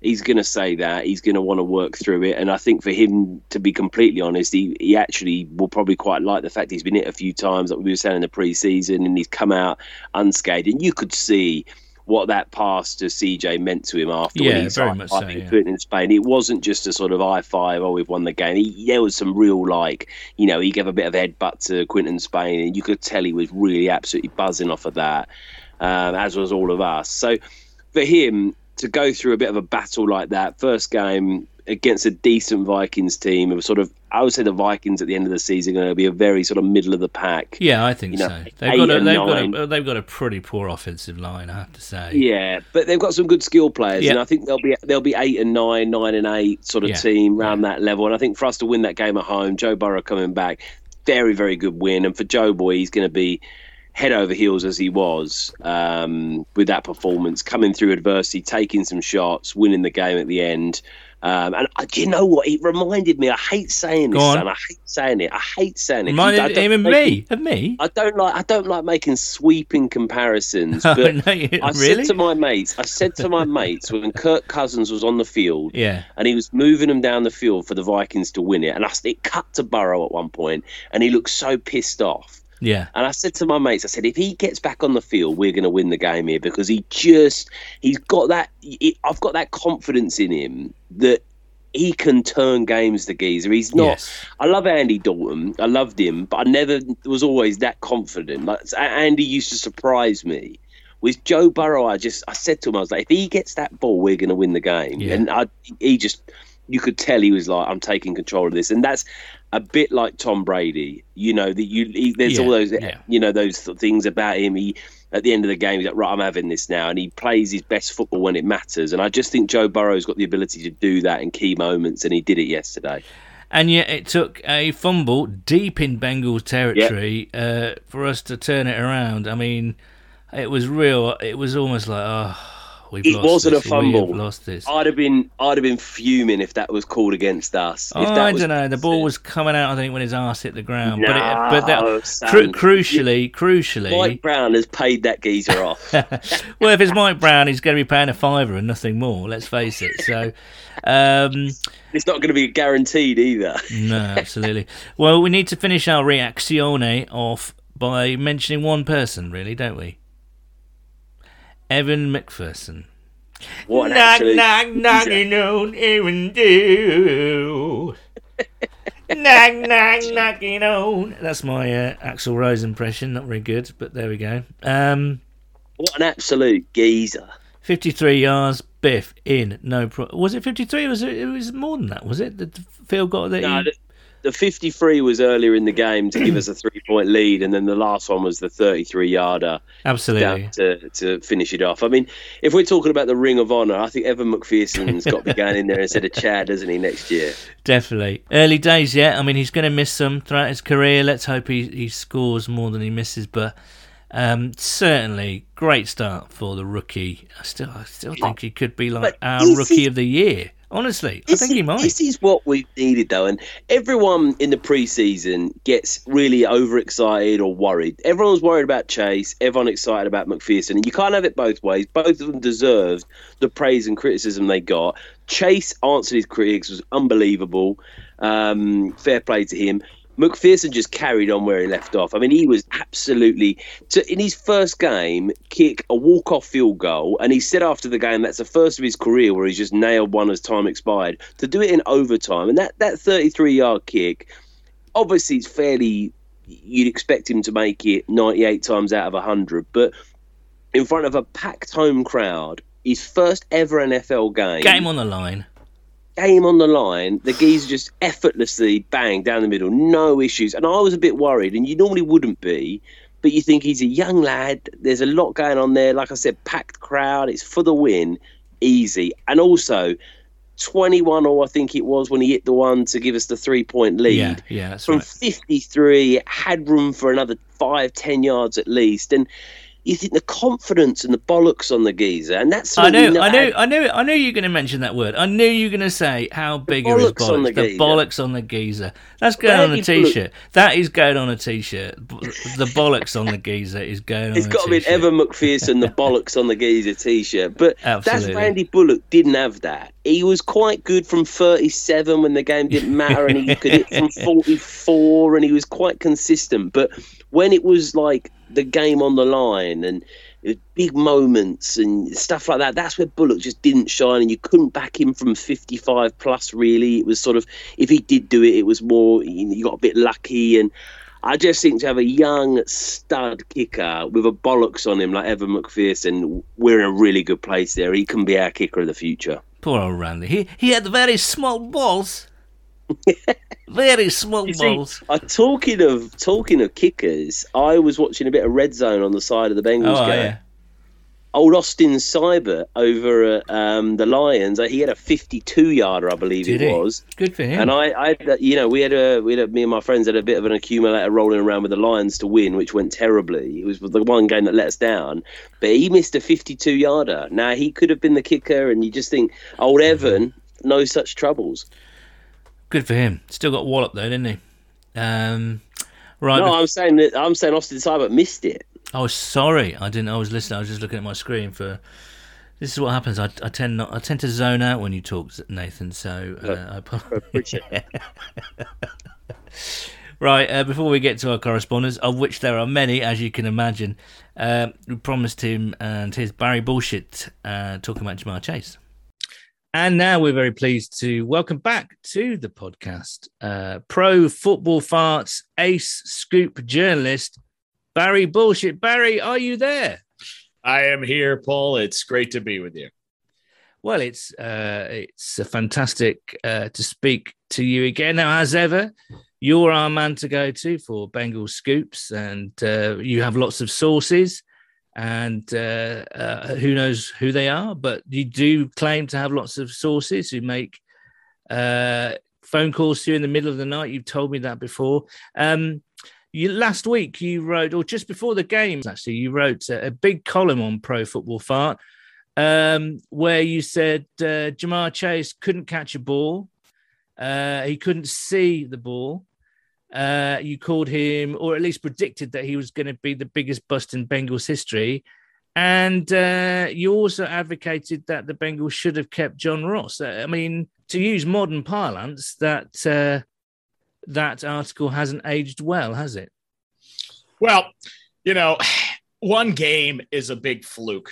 he's going to say that he's going to want to work through it and i think for him to be completely honest he, he actually will probably quite like the fact he's been hit a few times like we were saying in the preseason and he's come out unscathed and you could see what that pass to CJ meant to him after yeah, when he's very much so, yeah. in Spain. It wasn't just a sort of I five, oh, we've won the game. He, there was some real, like, you know, he gave a bit of headbutt to Quinton Spain, and you could tell he was really absolutely buzzing off of that, um, as was all of us. So for him, to go through a bit of a battle like that, first game against a decent Vikings team, of sort of, I would say the Vikings at the end of the season are going to be a very sort of middle of the pack. Yeah, I think you know, so. They've got, a, they've, got a, they've got a pretty poor offensive line, I have to say. Yeah, but they've got some good skill players, yeah. and I think they'll be they'll be eight and nine, nine and eight sort of yeah. team around yeah. that level. And I think for us to win that game at home, Joe Burrow coming back, very very good win, and for Joe Boy, he's going to be head over heels as he was um, with that performance, coming through adversity, taking some shots, winning the game at the end. Um, and uh, do you know what? It reminded me. I hate saying this, and I hate saying it. I hate saying it. Reminded him of me. Of me. I don't like. I don't like making sweeping comparisons. But no, you, I really? said to my mates. I said to my mates when Kirk Cousins was on the field. Yeah. And he was moving them down the field for the Vikings to win it, and I, it cut to Burrow at one point, and he looked so pissed off. Yeah. And I said to my mates, I said, if he gets back on the field, we're going to win the game here because he just, he's got that, he, I've got that confidence in him that he can turn games, the geezer. He's not, yes. I love Andy Dalton. I loved him, but I never was always that confident. Like Andy used to surprise me. With Joe Burrow, I just, I said to him, I was like, if he gets that ball, we're going to win the game. Yeah. And I, he just, you could tell he was like, I'm taking control of this. And that's, a bit like Tom Brady. You know that you he, there's yeah, all those yeah. you know those things about him. He at the end of the game he's like right, I'm having this now, and he plays his best football when it matters. And I just think Joe Burrow's got the ability to do that in key moments, and he did it yesterday. And yet it took a fumble deep in Bengals territory yep. uh, for us to turn it around. I mean, it was real. It was almost like oh We've it wasn't this. a fumble. lost this. I'd have been, I'd have been fuming if that was called against us. Oh, I don't know. The ball was coming out. I think when his ass hit the ground. No, but it, but that, cru- crucially, crucially, Mike Brown has paid that geezer off. well, if it's Mike Brown, he's going to be paying a fiver and nothing more. Let's face it. So. Um, it's not going to be guaranteed either. no, absolutely. Well, we need to finish our reazione off by mentioning one person, really, don't we? Evan McPherson. What knock, knock, knocking on Evan do. knock, knock, knocking on. That's my uh, Axl Rose impression. Not very good, but there we go. Um, what an absolute geezer. 53 yards, Biff in. No pro- Was it 53? Was it? It was more than that. Was it? The field goal that no, he the 53 was earlier in the game to give us a three point lead, and then the last one was the 33 yarder. Absolutely. To, to finish it off. I mean, if we're talking about the Ring of Honor, I think Evan McPherson's got to be going in there instead of Chad, doesn't he, next year? Definitely. Early days yet. I mean, he's going to miss some throughout his career. Let's hope he, he scores more than he misses, but. Um, certainly, great start for the rookie. I still, I still think he could be like but our rookie of the year. Honestly, This I think he is- might. This is what we needed, though, and everyone in the preseason gets really overexcited or worried. Everyone's worried about Chase. Everyone excited about McPherson, and you can't have it both ways. Both of them deserved the praise and criticism they got. Chase answered his critics was unbelievable. Um, fair play to him. McPherson just carried on where he left off. I mean, he was absolutely so in his first game, kick a walk-off field goal, and he said after the game that's the first of his career where he's just nailed one as time expired. To do it in overtime, and that that 33-yard kick, obviously it's fairly. You'd expect him to make it 98 times out of 100, but in front of a packed home crowd, his first ever NFL game Game on the line. Game on the line, the geezer just effortlessly bang down the middle, no issues. And I was a bit worried, and you normally wouldn't be, but you think he's a young lad. There's a lot going on there. Like I said, packed crowd. It's for the win, easy. And also, 21 or I think it was when he hit the one to give us the three point lead Yeah, yeah, from right. 53 had room for another five ten yards at least and you think the confidence and the bollocks on the geezer and that's I knew, I had- I knew, I knew you were going to mention that word. I knew you were going to say how big are his bollocks on bollocks. the The, bollocks on the geezer. That's going on a t-shirt. That is going on a t-shirt. The bollocks on the geezer is going It's got to be t-shirt. Evan McPherson, the bollocks on the geezer t-shirt. But Absolutely. that's Randy Bullock didn't have that. He was quite good from 37 when the game didn't matter, and he could hit from 44, and he was quite consistent. But when it was like the game on the line and uh, big moments and stuff like that, that's where Bullock just didn't shine, and you couldn't back him from 55 plus. Really, it was sort of if he did do it, it was more you got a bit lucky and. I just think to have a young stud kicker with a bollocks on him like Evan McPherson, we're in a really good place there. He can be our kicker of the future. Poor old Randy. He he had very small balls. very small You see, balls. uh, talking of talking of kickers, I was watching a bit of Red Zone on the side of the Bengals Oh game. yeah. Old Austin Seibert over at um, the Lions, uh, he had a 52 yarder, I believe Did it he? was. Good for him. And I, I, you know, we had a, we had a, me and my friends had a bit of an accumulator rolling around with the Lions to win, which went terribly. It was the one game that let us down. But he missed a 52 yarder. Now he could have been the kicker, and you just think old Evan, no such troubles. Good for him. Still got Wallop though, didn't he? Um, right. No, I'm saying that I'm saying Austin Seibert missed it. Oh, sorry, I didn't. I was listening. I was just looking at my screen for. This is what happens. I, I tend not. I tend to zone out when you talk, Nathan. So uh, I apo- Appreciate it. right. Uh, before we get to our correspondence, of which there are many, as you can imagine, uh, we promised him and his Barry bullshit uh, talking about Ja'Marr Chase. And now we're very pleased to welcome back to the podcast uh, pro football farts ace scoop journalist Barry Bullshit. Barry, are you there? I am here, Paul. It's great to be with you. Well, it's uh, it's fantastic uh, to speak to you again. Now, as ever, you're our man to go to for Bengal scoops, and uh, you have lots of sources. And uh, uh, who knows who they are, but you do claim to have lots of sources who make uh, phone calls to you in the middle of the night. You've told me that before. Um, you last week you wrote, or just before the games, actually, you wrote a, a big column on Pro Football Fart um, where you said uh, Ja'Marr Chase couldn't catch a ball, uh, he couldn't see the ball. Uh, you called him, or at least predicted that he was going to be the biggest bust in Bengals history. And uh, you also advocated that the Bengals should have kept John Ross. Uh, I mean, to use modern parlance, that uh, that article hasn't aged well, has it? Well, you know, one game is a big fluke,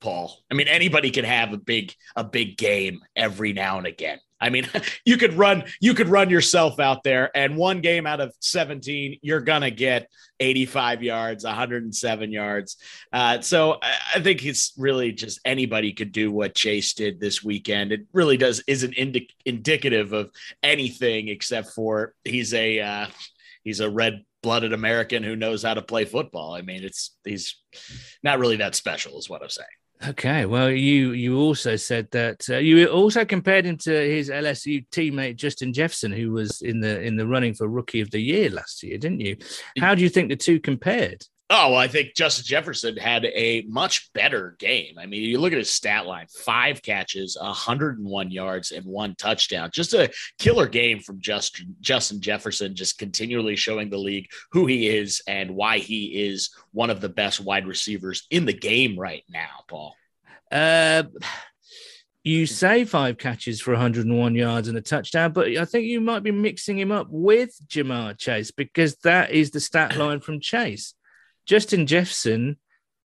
Paul. I mean, anybody can have a big a big game every now and again. I mean, you could run you could run yourself out there and one game out of 17 you're to get 85 yards, 107 yards. Uh, so I, I think it's really just anybody could do what Chase did this weekend. It really does isn't indi- indicative of anything except for he's a uh, he's a red blooded American who knows how to play football. I mean, it's he's not really that special, is what I'm saying. Okay, well, you you also said that uh, you also compared him to his LSU teammate Justin Jefferson, who was in the in the running for Rookie of the Year last year, didn't you? How do you think the two compared? Oh, well, I think Justin Jefferson had a much better game. I mean, you look at his stat line five catches, 101 yards, and one touchdown. Just a killer game from Justin, Justin Jefferson, just continually showing the league who he is and why he is one of the best wide receivers in the game right now, Paul. Uh, you say five catches for 101 yards and a touchdown, but I think you might be mixing him up with Ja'Marr Chase because that is the stat line from Chase. Justin Jefferson,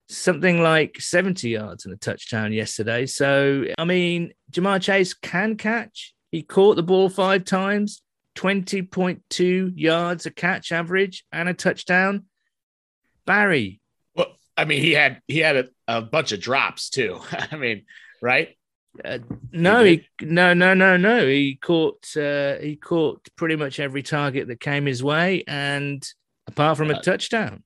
something like 70 yards and a touchdown yesterday. So, I mean, Ja'Marr Chase can catch. He caught the ball five times, 20.2 yards a catch average and a touchdown. Barry. Well, I mean, he had he had a, a bunch of drops too. I mean, right? Uh, no, he, he, no, no, no, no. He caught uh, he caught pretty much every target that came his way, and apart from a uh, touchdown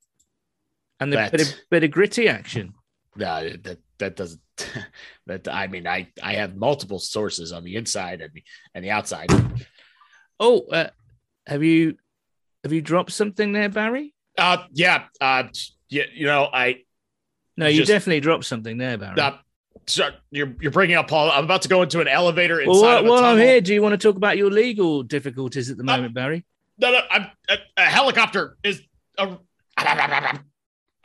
and the bit, of, bit of gritty action. No, that that doesn't. that I mean, I I have multiple sources on the inside and the and the outside. Oh, uh, have you have you dropped something there, Barry? Uh, yeah, uh, yeah. You know, I. No, you just, definitely dropped something there, Barry. Uh, so you're you're bringing up Paul. I'm about to go into an elevator inside. Well, while, I'm here, do you want to talk about your legal difficulties at the uh, moment, uh, Barry? No, no. I'm, a, a helicopter is. A,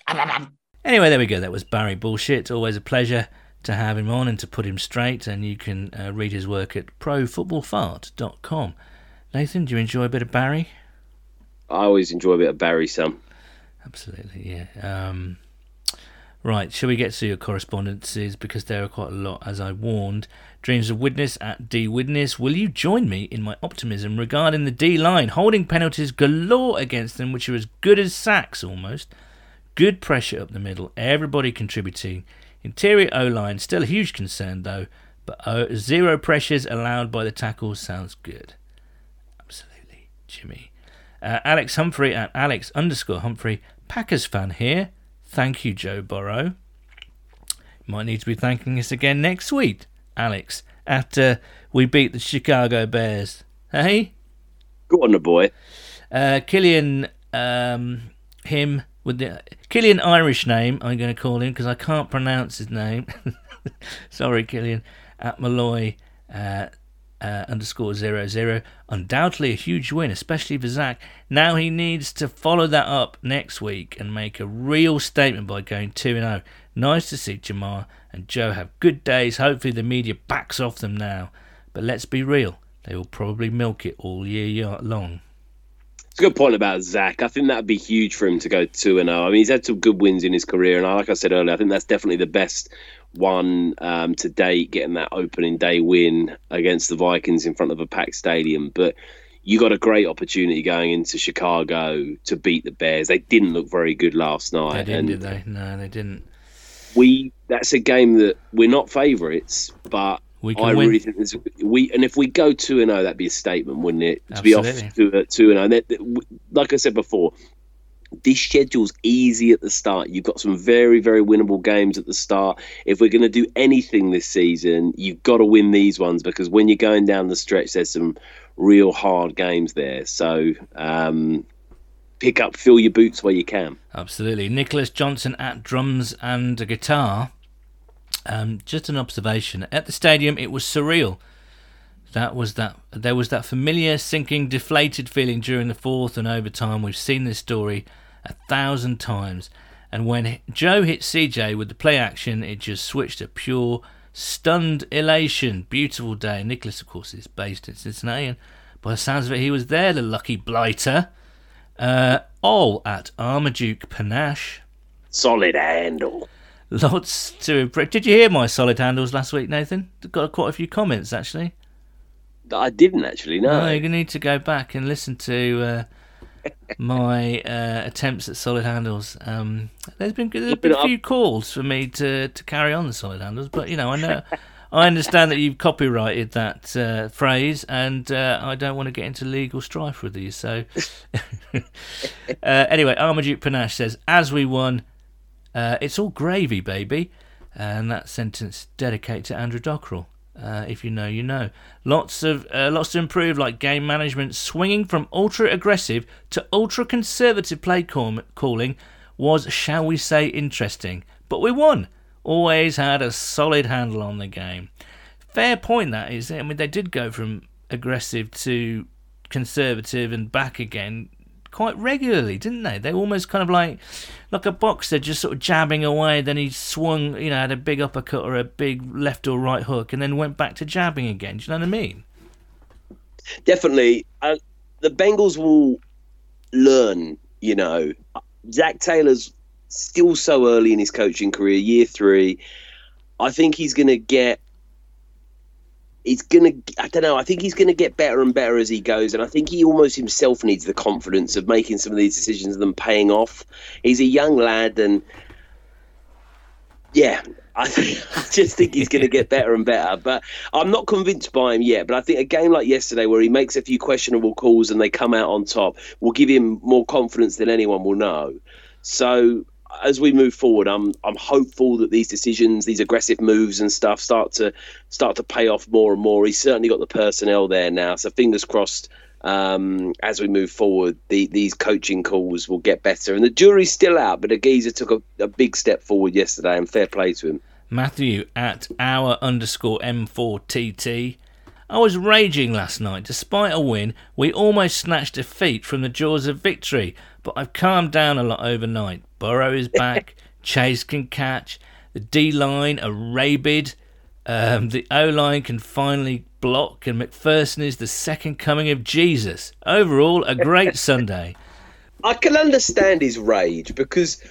Anyway, there we go. That was Barry Bullshit. Always a pleasure to have him on and to put him straight. And you can uh, read his work at profootballfart.com. Nathan, do you enjoy a bit of Barry? I always enjoy a bit of Barry, Sam. Absolutely, yeah. Um, right, shall we get to your correspondences because there are quite a lot, as I warned. Dreams of Witness at D Witness. Will you join me in my optimism regarding the D line, holding penalties galore against them, which are as good as sacks almost? Good pressure up the middle, everybody contributing. Interior O line, still a huge concern though, but zero pressures allowed by the tackles sounds good. Absolutely, Jimmy. Uh, Alex Humphrey at Alex underscore Humphrey, Packers fan here. Thank you, Joe Burrow. Might need to be thanking us again next week, Alex, after we beat the Chicago Bears. Hey? Go on, the boy. Uh, Killian, um, him, with the Killian Irish name, I'm going to call him because I can't pronounce his name. Sorry, Killian. At Malloy uh, uh, underscore zero zero. Undoubtedly a huge win, especially for Zac. Now he needs to follow that up next week and make a real statement by going 2 0. Nice to see Ja'Marr and Joe have good days. Hopefully the media backs off them now. But let's be real, they will probably milk it all year long. It's a good point about Zac. I think that'd be huge for him to go two and zero. Oh. I mean, he's had some good wins in his career, and like I said earlier, I think that's definitely the best one um, to date, getting that opening day win against the Vikings in front of a packed stadium. But you got a great opportunity going into Chicago to beat the Bears. They didn't look very good last night. They didn't, did they? No, they didn't. We that's a game that we're not favourites, but I win. really think this, we and if we go two and zero, oh, that'd be a statement, wouldn't it? To Absolutely. be off to two and zero. Oh. Like I said before, this schedule's easy at the start. You've got some very, very winnable games at the start. If we're going to do anything this season, you've got to win these ones because when you're going down the stretch, there's some real hard games there. So um, pick up, fill your boots where you can. Absolutely. Nicholas Johnson at drums and guitar um, just an observation. At the stadium, it was surreal. That was that. There was that familiar, sinking, deflated feeling during the fourth and overtime. We've seen this story a thousand times. And when Joe hit CJ with the play action, it just switched to pure, stunned elation. Beautiful day. Nicholas, of course, is based in Cincinnati, and by the sounds of it, he was there, the lucky blighter. Uh, all at Armaduke Panache. Solid handle. Lots to impress. Did you hear my solid handles last week, Nathan? Got quite a few comments actually. I didn't actually. No, no you need to go back and listen to uh, my uh, attempts at solid handles. Um, there's been, there's been a few calls for me to, to carry on the solid handles, but you know, I know. I understand that you've copyrighted that uh, phrase, and uh, I don't want to get into legal strife with you. So, uh, anyway, Armaduke Panache says, "As we won, uh, it's all gravy, baby. And that sentence dedicated to Andrew Dockrell. Uh, if you know, you know. Lots of uh, lots to improve, like game management, swinging from ultra aggressive to ultra conservative play call- calling, was, shall we say, interesting. But we won. Always had a solid handle on the game. Fair point, that is. I mean, they did go from aggressive to conservative and back again quite regularly, didn't they? They almost kind of like like a boxer just sort of jabbing away, then he swung, you know, had a big uppercut or a big left or right hook, and then went back to jabbing again. Do you know what I mean? Definitely. Uh, the Bengals will learn, you know. Zac Taylor's still so early in his coaching career, year three. I think he's going to get he's gonna I don't know, I think he's gonna get better and better as he goes and I think he almost himself needs the confidence of making some of these decisions and them paying off. He's a young lad and yeah, I, think, I just think he's going to get better and better, but I'm not convinced by him yet. But I think a game like yesterday, where he makes a few questionable calls and they come out on top, will give him more confidence than anyone will know. So as we move forward, I'm I'm hopeful that these decisions, these aggressive moves and stuff, start to start to pay off more and more. He's certainly got the personnel there now, so fingers crossed. Um, as we move forward, the, these coaching calls will get better, and the jury's still out. But Aguiza took a, a big step forward yesterday, and fair play to him. Matthew at our underscore M4TT. I was raging last night. Despite a win, we almost snatched defeat from the jaws of victory, but I've calmed down a lot overnight. Burrow is back, Chase can catch, the D line are rabid, um, the O line can finally block, and McPherson is the second coming of Jesus. Overall, a great Sunday. I can understand his rage because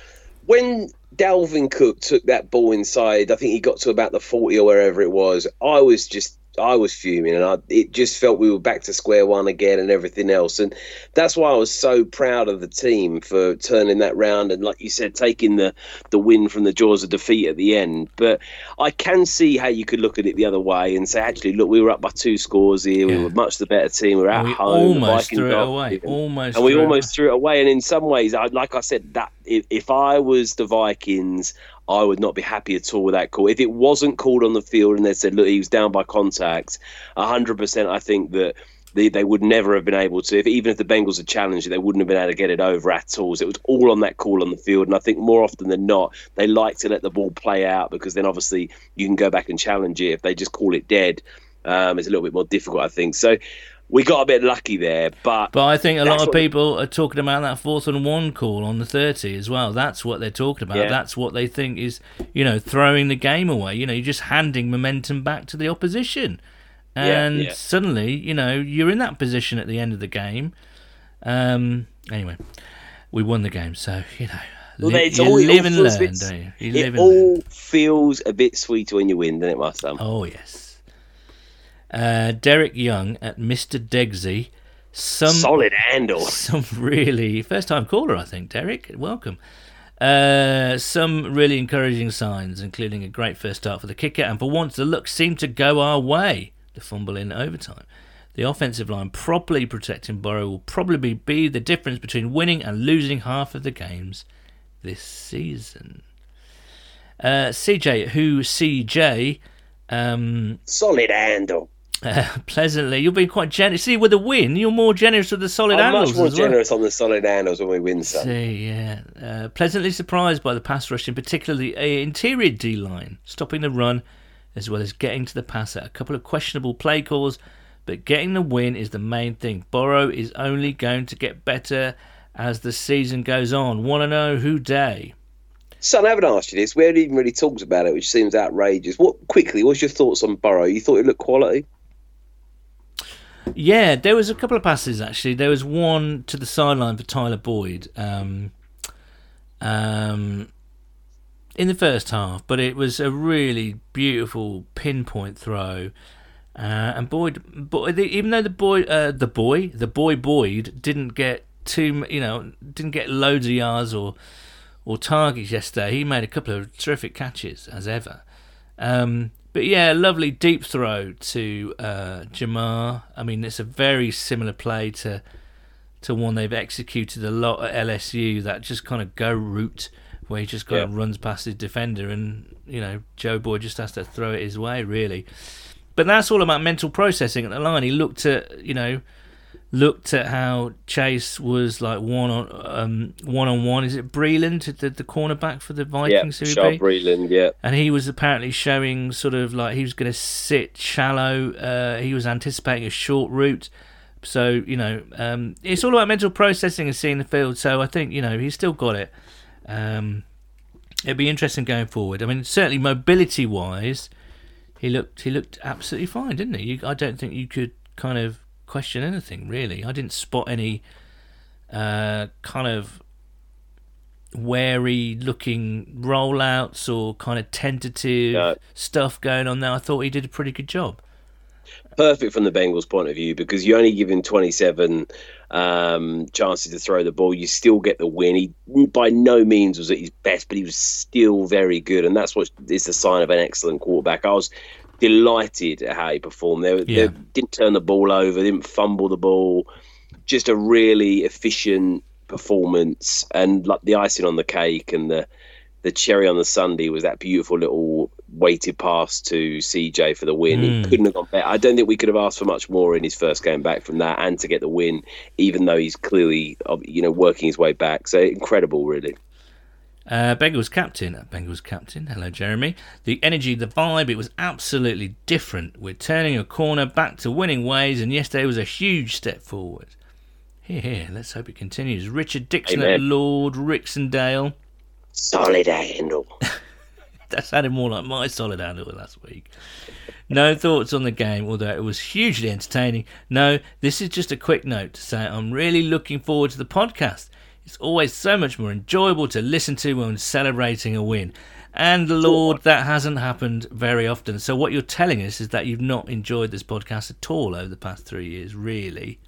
when Dalvin Cook took that ball inside, I think he got to about the 40 or wherever it was, I was just I was fuming, and I, it just felt we were back to square one again and everything else. And that's why I was so proud of the team for turning that round and, like you said, taking the the win from the jaws of defeat at the end. But I can see how you could look at it the other way and say, actually, look, we were up by two scores here. Yeah. We were much the better team. We are at we home. Almost threw it away. Almost, and we almost threw it away. And in some ways, I, like I said, that if, if I was the Vikings I would not be happy at all with that call. If it wasn't called on the field and they said, look, he was down by contact, 100% I think that they, they would never have been able to, if, even if the Bengals had challenged it, they wouldn't have been able to get it over at all. So it was all on that call on the field. And I think more often than not, they like to let the ball play out because then obviously you can go back and challenge it. If they just call it dead, um, it's a little bit more difficult, I think. So we got a bit lucky there, but but I think a lot of people are talking about that fourth and one call on the thirty as well. That's what they're talking about. Yeah. That's what they think is you know throwing the game away. You know, you're just handing momentum back to the opposition, and yeah, yeah. suddenly you know you're in that position at the end of the game. Um, anyway, we won the game, so you know. Well, li- you all, live and learn, bit, don't you? you it all learn. feels a bit sweeter when you win, doesn't it, Marcel? Oh yes. Uh, Derek Young at Mr. Degsy. Some solid handle. Some really first time caller, I think. Derek, welcome. Uh, some really encouraging signs, including a great first start for the kicker, and for once the luck seemed to go our way. The fumble in overtime. The offensive line properly protecting Burrow will probably be the difference between winning and losing half of the games this season. Uh, CJ, who CJ, um, solid handle. Uh, pleasantly, you'll be quite generous. See, with a win, you're more generous with the solid I'm much more well. generous on the solid handles when we win, son. See, yeah. Uh, pleasantly surprised by the pass rush, in particular the uh, interior D line, stopping the run as well as getting to the passer. A couple of questionable play calls, but getting the win is the main thing. Burrow is only going to get better as the season goes on. Want to know who day? Son, I haven't asked you this. We haven't even really talked about it, which seems outrageous. What quickly? What's your thoughts on Burrow? You thought it looked quality? Yeah, there was a couple of passes actually. There was one to the sideline for Tyler Boyd um, um, in the first half, but it was a really beautiful pinpoint throw. Uh, and Boyd, Boyd, even though the boy, uh, the boy, the boy Boyd didn't get too, you know, didn't get loads of yards or or targets yesterday. He made a couple of terrific catches as ever. Um, but yeah, lovely deep throw to uh, Ja'Marr. I mean, it's a very similar play to to one they've executed a lot at LSU. That just kind of go route where he just kind yeah. of runs past his defender, and you know Joe Boy just has to throw it his way, really. But that's all about mental processing at the line. He looked at you know looked at how Chase was like one on um, one on one. Is it Breeland, the, the cornerback for the Vikings? who would Breeland, yeah. and he was apparently showing sort of like he was going to sit shallow. Uh, he was anticipating a short route. So you know, um, it's all about mental processing and seeing the field. So I think you know he's still got it. Um, it'd be interesting going forward. I mean, certainly mobility wise, he looked he looked absolutely fine, didn't he? You, I don't think you could kind of question anything really. I didn't spot any uh, kind of wary looking rollouts or kind of tentative No. stuff going on there. I thought he did a pretty good job. perfect from the Bengals' point of view because you only give him 27 um, chances to throw the ball. You still get the win. He by no means was at his best, but he was still very good, and that's what is the sign of an excellent quarterback. I was delighted at how he performed. They, Yeah. they didn't turn the ball over, didn't fumble the ball. Just a really efficient performance, and like the icing on the cake and the the cherry on the Sunday was that beautiful little weighted pass to CJ for the win. Mm. He couldn't have gone better. I don't think we could have asked for much more in his first game back from that, and to get the win, even though he's clearly, you know, working his way back. So incredible, really. Uh, Bengals captain, uh, Bengals captain. Hello, Jeremy. The energy, the vibe, it was absolutely different. We're turning a corner back to winning ways, and yesterday was a huge step forward. Here, here. Let's hope it continues. Richard Dixon at Lord Rixendale. Solid handle. That sounded more like my solid handle last week. No thoughts on the game, although it was hugely entertaining. No, this is just a quick note to say I'm really looking forward to the podcast. It's always so much more enjoyable to listen to when celebrating a win. And Lord, that hasn't happened very often. So what you're telling us is that you've not enjoyed this podcast at all over the past three years, really.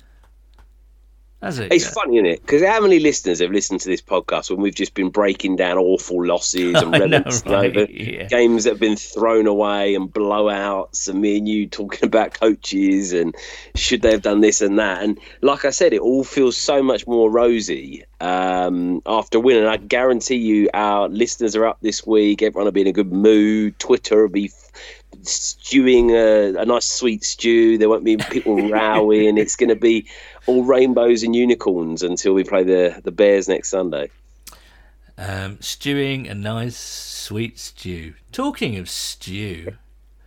It? It's funny, isn't it? Because how many listeners have listened to this podcast when we've just been breaking down awful losses and know, right? over Yeah. games that have been thrown away and blowouts, and me and you talking about coaches and should they have done this and that. And like I said, it all feels so much more rosy um, after winning. I guarantee you, our listeners are up this week. Everyone will be in a good mood. Twitter will be stewing a, a nice sweet stew. There won't be people rowing. It's going to be all rainbows and unicorns until we play the the Bears next Sunday. Um, stewing a nice sweet stew. Talking of stew,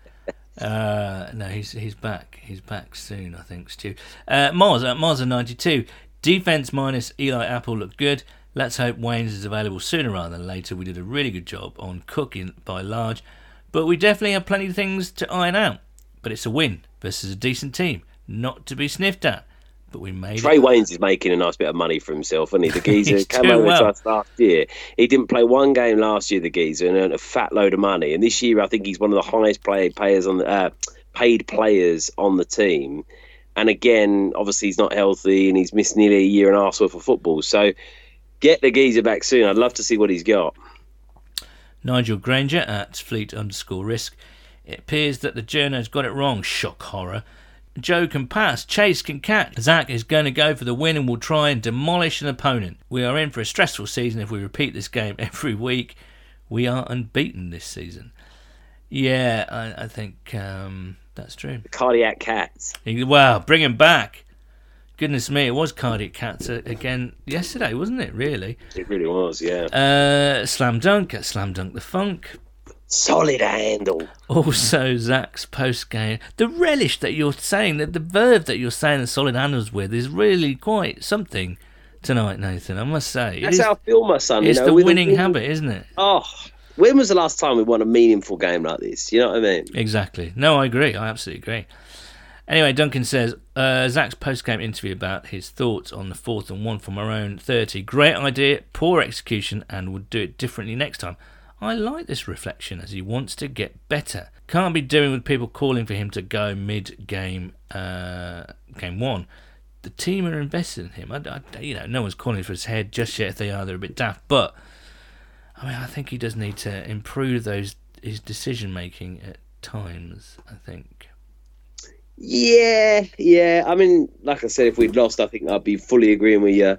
uh, no, he's he's back. He's back soon, I think. Stew. Uh, Mars at Mars ninety two. Defense minus Eli Apple looked good. Let's hope Waynes is available sooner rather than later. We did a really good job on cooking by large, but we definitely have plenty of things to iron out. But it's a win versus a decent team, not to be sniffed at. But we made Trae it. Waynes is making a nice bit of money for himself, and he? The geezer came over well. to us last year. He didn't play one game last year, the geezer, and earned a fat load of money. And this year, I think he's one of the highest paid players on the uh, paid players on the team. And again, obviously, he's not healthy, and he's missed nearly a year and a half's worth of football. So, get the geezer back soon. I'd love to see what he's got. Nigel Granger at Fleet underscore risk. It appears that the journo's got it wrong. Shock horror. Joe can pass. Chase can catch. Zac is going to go for the win and will try and demolish an opponent. We are in for a stressful season if we repeat this game every week. We are unbeaten this season. Yeah, I, I think um, that's true. The Cardiac cats. Wow, bring him back. Goodness me, it was Cardiac Cats uh, again yesterday, wasn't it, really? It really was, yeah. Uh, Slam Dunk at Slam Dunk the Funk. Solid handle. Also, Zac's post game, the relish that you're saying, that the verve that you're saying the solid handles with is really quite something tonight, Nathan. I must say, That's is- how I feel, my son. you it's know, the a winning win- habit, isn't it? Oh, when was the last time we won a meaningful game like this? You know what I mean? Exactly. No, I agree. I absolutely agree. Anyway, Duncan says uh, Zac's post game interview about his thoughts on the fourth and one from our own 30. Great idea, poor execution, and would do it differently next time. I like this reflection as he wants to get better. Can't be doing with people calling for him to go mid game, uh, game one. The team are invested in him. I, I- you know, no one's calling for his head just yet. If they are, they're a bit daft. But I mean, I think he does need to improve those his decision making at times. I think. Yeah, yeah. I mean, like I said, if we'd lost, I think I'd be fully agreeing with you.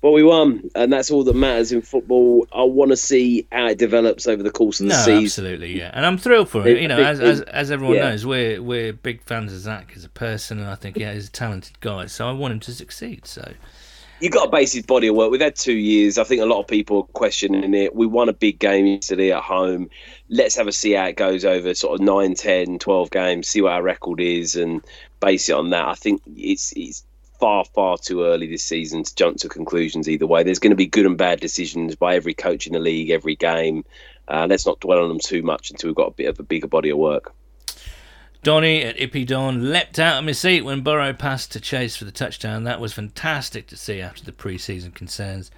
But we won, and that's all that matters in football. I want to see how it develops over the course of the No, season. absolutely, yeah, and I'm thrilled for it. You know, as as, as everyone yeah. knows, we're we're big fans of Zac as a person, and I think yeah, he's a talented guy. So I want him to succeed. So you got base his body of work. We've had two years. I think a lot of people are questioning it. We won a big game yesterday at home. Let's have a see how it goes over sort of 9, 10, 12 games, see what our record is and base it on that. I think it's it's far, far too early this season to jump to conclusions either way. There's going to be good and bad decisions by every coach in the league, every game. Uh, let's not dwell on them too much until we've got a bit of a bigger body of work. Donny at Ippy Don leapt out of my seat when Burrow passed to Chase for the touchdown. That was fantastic to see after the pre-season concerns.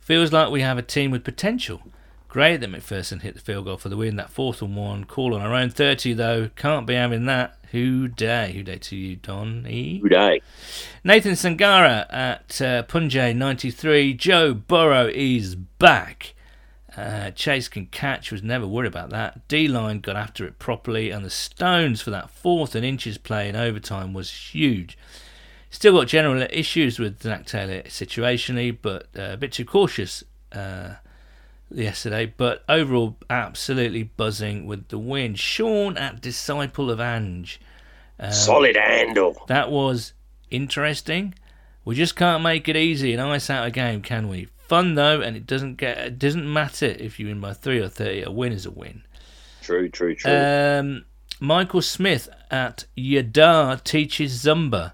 Feels like we have a team with potential. Great that McPherson hit the field goal for the win. That fourth and one call on our own thirty though can't be having that. Who Dey? Who Dey to you, Donny? Good day. Nathan Sangara at uh, Punjay 93. Joe Burrow is back. Uh, Chase can catch, was never worried about that. D line got after it properly, and the stones for that fourth and inches play in overtime was huge. Still got general issues with Zac Taylor situationally, but uh, a bit too cautious uh, yesterday. But overall, absolutely buzzing with the win. Sean at Disciple of Ange. Um, Solid handle. that was interesting. We just can't make it easy and ice out a game, can we? Fun though, and it doesn't get it doesn't matter if you win by three or thirty. A win is a win. True, true, true. Um, Michael Smith at Yadar teaches Zumba.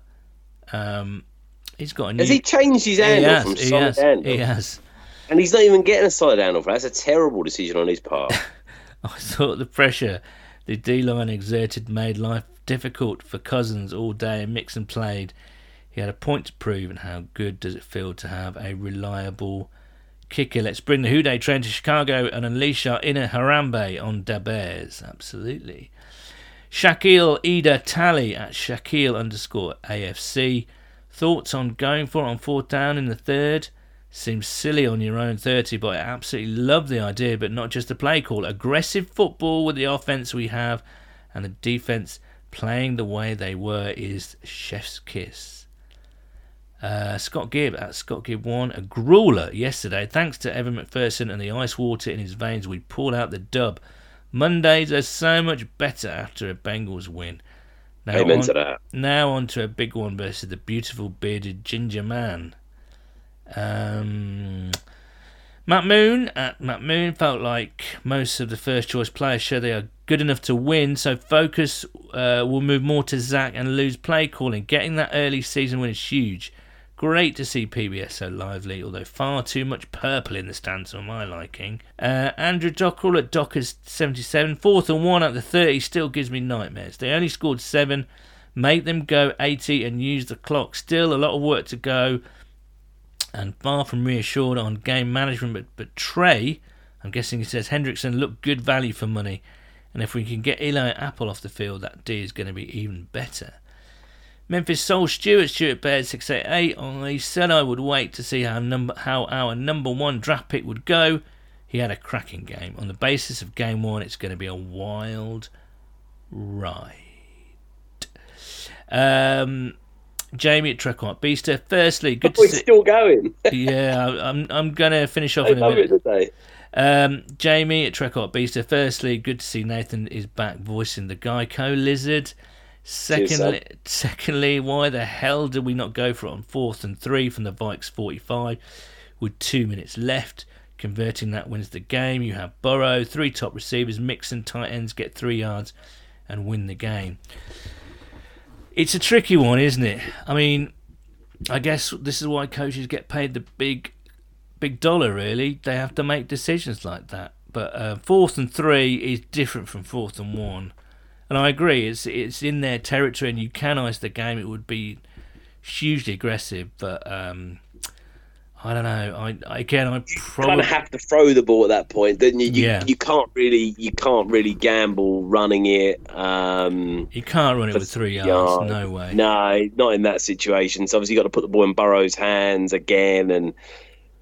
Um, he's got a new. Has he changed his handle he has, from he solid has, handle? he has. And he's not even getting a solid handle for that. That's a terrible decision on his part. I thought the pressure the D line exerted made life difficult for Cousins all day, and Mixon played. He had a point to prove, and how good does it feel to have a reliable kicker? Let's bring the Who Dey train to Chicago and unleash our inner Harambe on Da Bears. Absolutely. Shaquille Ida Tally at Shaquille underscore AFC. Thoughts on going for it on fourth down in the third? Seems silly on your own 30, but I absolutely love the idea, but not just the play call. Aggressive football with the offense we have and the defense playing the way they were is chef's kiss. Uh, Scott Gibb at Scott Gibb won a grueler yesterday. Thanks to Evan McPherson and the ice water in his veins, we pulled out the dub. Mondays are so much better after a Bengals win. Now Amen on, to that. now on to a big one versus the beautiful bearded ginger man. Um, Matt Moon at Matt Moon felt like most of the first choice players show they are good enough to win, so focus uh, will move more to Zac and lose play calling. Getting that early season win is huge. Great to see PBS so lively, although far too much purple in the stands for my liking. Uh, Andrew Dockrell at Dockers 77, fourth and one at the 30 still gives me nightmares. They only scored seven, make them go 80 and use the clock. Still a lot of work to go, and far from reassured on game management. But, but Trey, I'm guessing he says Hendrickson looked good value for money, and if we can get Eli Apple off the field, that D is going to be even better. Memphis Soul Stewart, Stuart Baird 688. I said I would wait to see how number how our number one draft pick would go. He had a cracking game. On the basis of game one, it's going to be a wild ride. Um, Jamie at Trekant Beaster. Firstly, good to We're see. still going. Yeah, I'm I'm gonna finish off I in a love minute. it today. Um, Jamie at Trekot Beaster. Firstly, good to see Nathan is back voicing the Geico Lizard. Secondly, secondly, why the hell did we not go for it on fourth and three from the Vikes 45 with two minutes left? Converting that wins the game. You have Burrow, three top receivers, Mixon, tight ends get three yards and win the game. It's a tricky one, isn't it? I mean, I guess this is why coaches get paid the big big dollar really they have to make decisions like that but uh, fourth and three is different from fourth and one and i agree it's it's in their territory and you can ice the game it would be hugely aggressive but um i don't know i, I again i kind of have to throw the ball at that point, don't you? You, Yeah. you can't really, you can't really gamble running it. Um, you can't run it for with three yards yards. no way no, not in that situation. So obviously, you got to put the ball in Burrow's hands again, and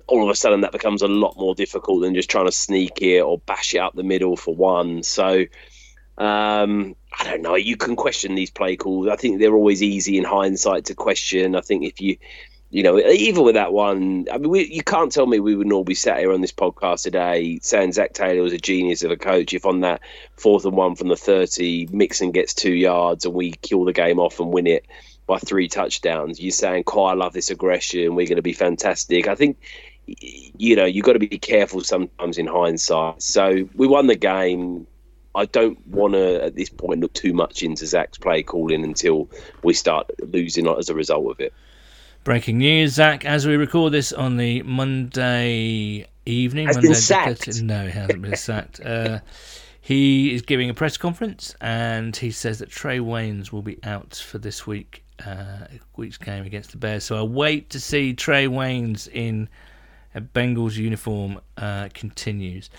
all of a sudden that becomes a lot more difficult than just trying to sneak it or bash it up the middle for one. So. Um, I don't know. You can question these play calls. I think they're always easy in hindsight to question. I think if you you know, even with that one, I mean, we, you can't tell me we wouldn't all be sat here on this podcast today saying Zac Taylor was a genius of a coach if on that fourth and one from the 30, Mixon gets two yards and we kill the game off and win it by three touchdowns. You're saying, "Oh, I love this aggression. We're going to be fantastic." I think, you know, you've got to be careful sometimes in hindsight. So we won the game. I don't want to at this point look too much into Zac's play calling until we start losing as a result of it. Breaking news, Zach, as we record this on the Monday evening. Has Monday been sacked. No, he hasn't been sacked. Uh, he is giving a press conference and he says that Trae Waynes will be out for this week, uh, week's game against the Bears. So I wait to see Trae Waynes in a Bengals uniform uh, continues.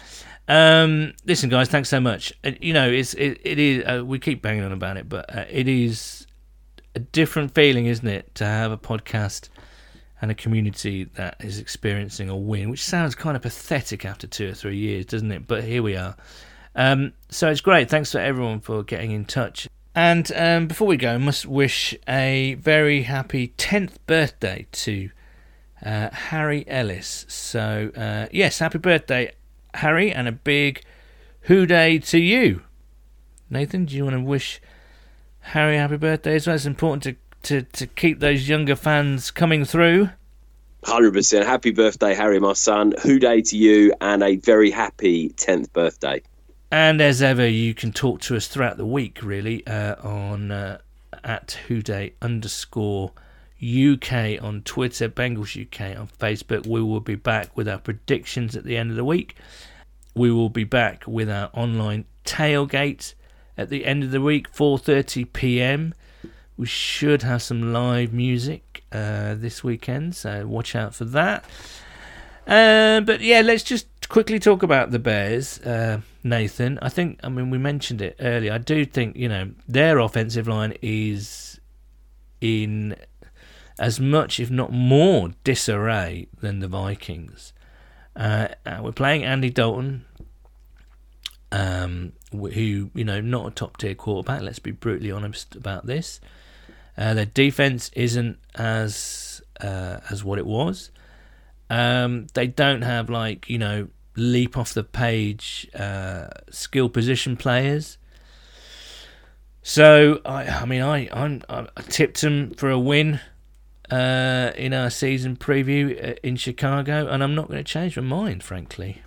Um, listen, guys, thanks so much. Uh, you know, it's it, it is. Uh, we keep banging on about it, but uh, it is a different feeling, isn't it, to have a podcast and a community that is experiencing a win, which sounds kind of pathetic after two or three years, doesn't it? But here we are. Um, so it's great. Thanks for everyone for getting in touch. And um, before we go, I must wish a very happy 10th birthday to uh, Harry Ellis. So, uh, yes, happy birthday, Harry, and a big Who Dey to you. Nathan, do you want to wish Harry happy birthday as well? It's important to, to, to keep those younger fans coming through. Hundred percent. Happy birthday, Harry, my son. Who Dey to you, and a very happy tenth birthday. And as ever, you can talk to us throughout the week, really, uh, on uh, at Houday underscore UK on Twitter, Bengals UK on Facebook. We will be back with our predictions at the end of the week. We will be back with our online tailgate at the end of the week, 4:30 p.m. We should have some live music uh, this weekend, so watch out for that. Uh, but yeah, let's just quickly talk about the Bears, uh, Nathan. I think, I mean, we mentioned it earlier. I do think, you know, their offensive line is in as much, if not more, disarray than the Vikings. Uh, uh, we're playing Andy Dalton, um, who, you know, not a top tier quarterback. Let's be brutally honest about this. Uh, their defense isn't as uh, as what it was. Um, they don't have like you know leap off the page uh, skill position players. So I, I mean, I, I'm, I tipped them for a win uh, in our season preview uh, in Chicago, and I'm not going to change my mind, frankly.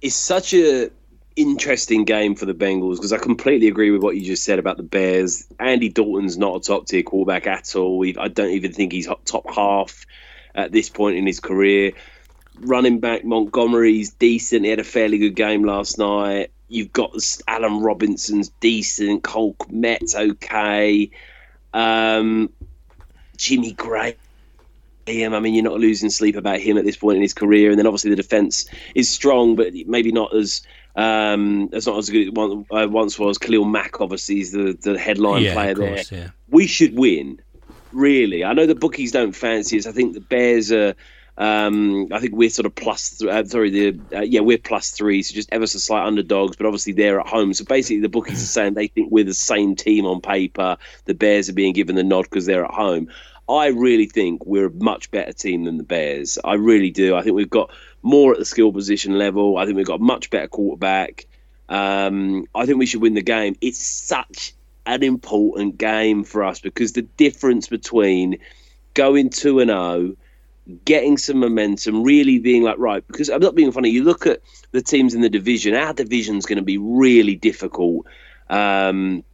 It's such a interesting game for the Bengals because I completely agree with what you just said about the Bears. Andy Dalton's not a top tier quarterback at all. I don't even think he's top half at this point in his career. Running back Montgomery's decent. He had a fairly good game last night. You've got Allen Robinson's decent. Cole Kmet's okay. Um, Jimmy Graham. I mean, you're not losing sleep about him at this point in his career. And then obviously the defense is strong, but maybe not as um, as not as good as one, uh, once was. Khalil Mack obviously is the, the headline Yeah, player course, there. yeah. We should win, really. I know the bookies don't fancy us. I think the Bears are. Um, I think we're sort of plus. Th- uh, sorry, the uh, yeah we're plus three, so just ever so slight underdogs. But obviously they're at home, so basically the bookies are saying they think we're the same team on paper. The Bears are being given the nod because they're at home. I really think we're a much better team than the Bears. I really do. I think we've got more at the skill position level. I think we've got a much better quarterback. Um, I think we should win the game. It's such an important game for us because the difference between going 2 and 0, getting some momentum, really being like, right, because I'm not being funny. You look at the teams in the division, our division's going to be really difficult. Um,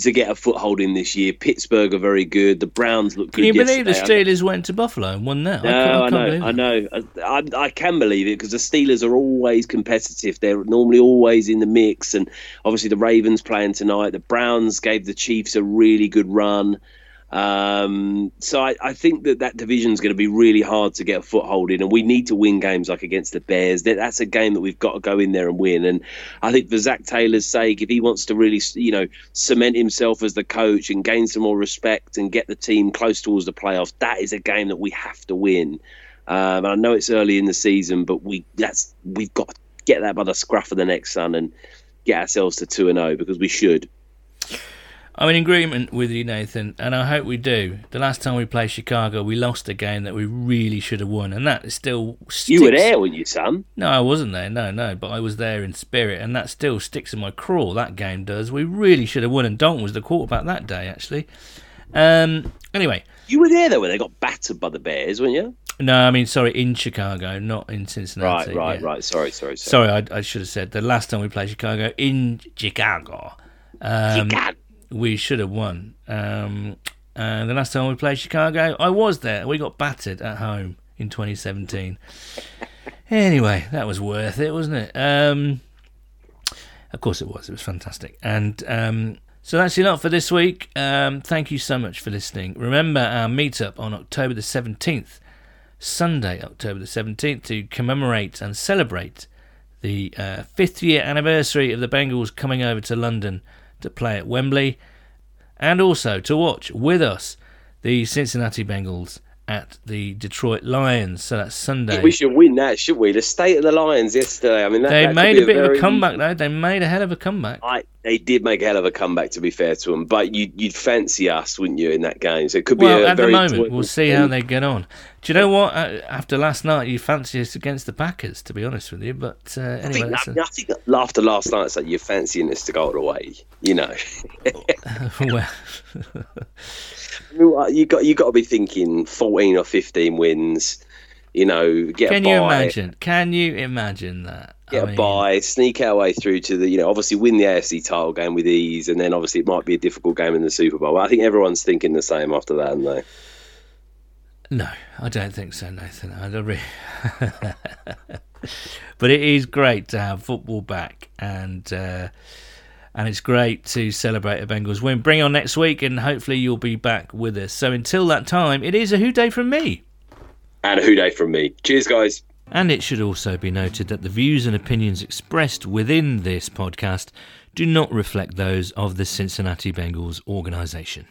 to get a foothold in this year, Pittsburgh are very good. The Browns look good. Can you believe the yesterday. Steelers went to Buffalo and won that? No, I, believe know. I know. I, I, I can believe it because the Steelers are always competitive. They're normally always in the mix, and obviously the Ravens playing tonight. The Browns gave the Chiefs a really good run. Um, so I, I think that that division is going to be really hard to get a foothold in, and we need to win games like against the Bears. That, that's a game that we've got to go in there and win. And I think for Zac Taylor's sake, if he wants to really, you know, cement himself as the coach and gain some more respect and get the team close towards the playoffs, that is a game that we have to win. Um, I know it's early in the season, but we that's we've got to get that by the scruff of the neck, son, and get ourselves to two and zero because we should. I'm in agreement with you, Nathan, and I hope we do. The last time we played Chicago, we lost a game that we really should have won, and that still sticks. You were there, weren't you, Sam? No, I wasn't there. No, no, but I was there in spirit, and that still sticks in my craw. That game does. We really should have won, and Dalton was the quarterback that day, actually. Um. Anyway, You were there though when they got battered by the Bears, weren't you? no, I mean, sorry, in Chicago, not in Cincinnati. Right, right, yeah. right. Sorry, sorry, sorry. Sorry, I, I should have said the last time we played Chicago in Chicago. Um, God. We should have won. Um, and the last time we played Chicago, I was there. We got battered at home in 2017. anyway, that was worth it, wasn't it? Um, of course it was. It was fantastic. And um, so that's enough for this week. Um, thank you so much for listening. Remember our meetup on October the 17th, Sunday, October the 17th, to commemorate and celebrate the uh, fifth year anniversary of the Bengals coming over to London to play at Wembley, and also to watch with us the Cincinnati Bengals at the Detroit Lions. So that's Sunday. We should win that, should we? The state of the Lions yesterday. I mean, that, they that made be a bit of a comeback, though. They made a hell of a comeback. I, they did make a hell of a comeback, to be fair to them. But you, you'd fancy us, wouldn't you, in that game? So it could be Well, a at the very. moment, we'll see how they get on. Do you know what? Uh, After last night, you fancy us against the Packers, to be honest with you. But uh, I think, that's I, I think after last night, it's like you're fancying us to go all the way. You know, well, I mean, what- you got you got to be thinking 14 or 15 wins. You know, get can you imagine? Can you imagine that? get I a mean, bye, sneak our way through to the. You know, obviously win the AFC title game with ease, and then obviously it might be a difficult game in the Super Bowl. I think everyone's thinking the same after that, aren't they? No, I don't think so, Nathan. I don't really. but it is great to have football back, and uh, and it's great to celebrate a Bengals win. Bring on next week, and hopefully you'll be back with us. So until that time, it is a Who Dey from me. And a Who Dey from me. Cheers, guys. And it should also be noted that the views and opinions expressed within this podcast do not reflect those of the Cincinnati Bengals organisation.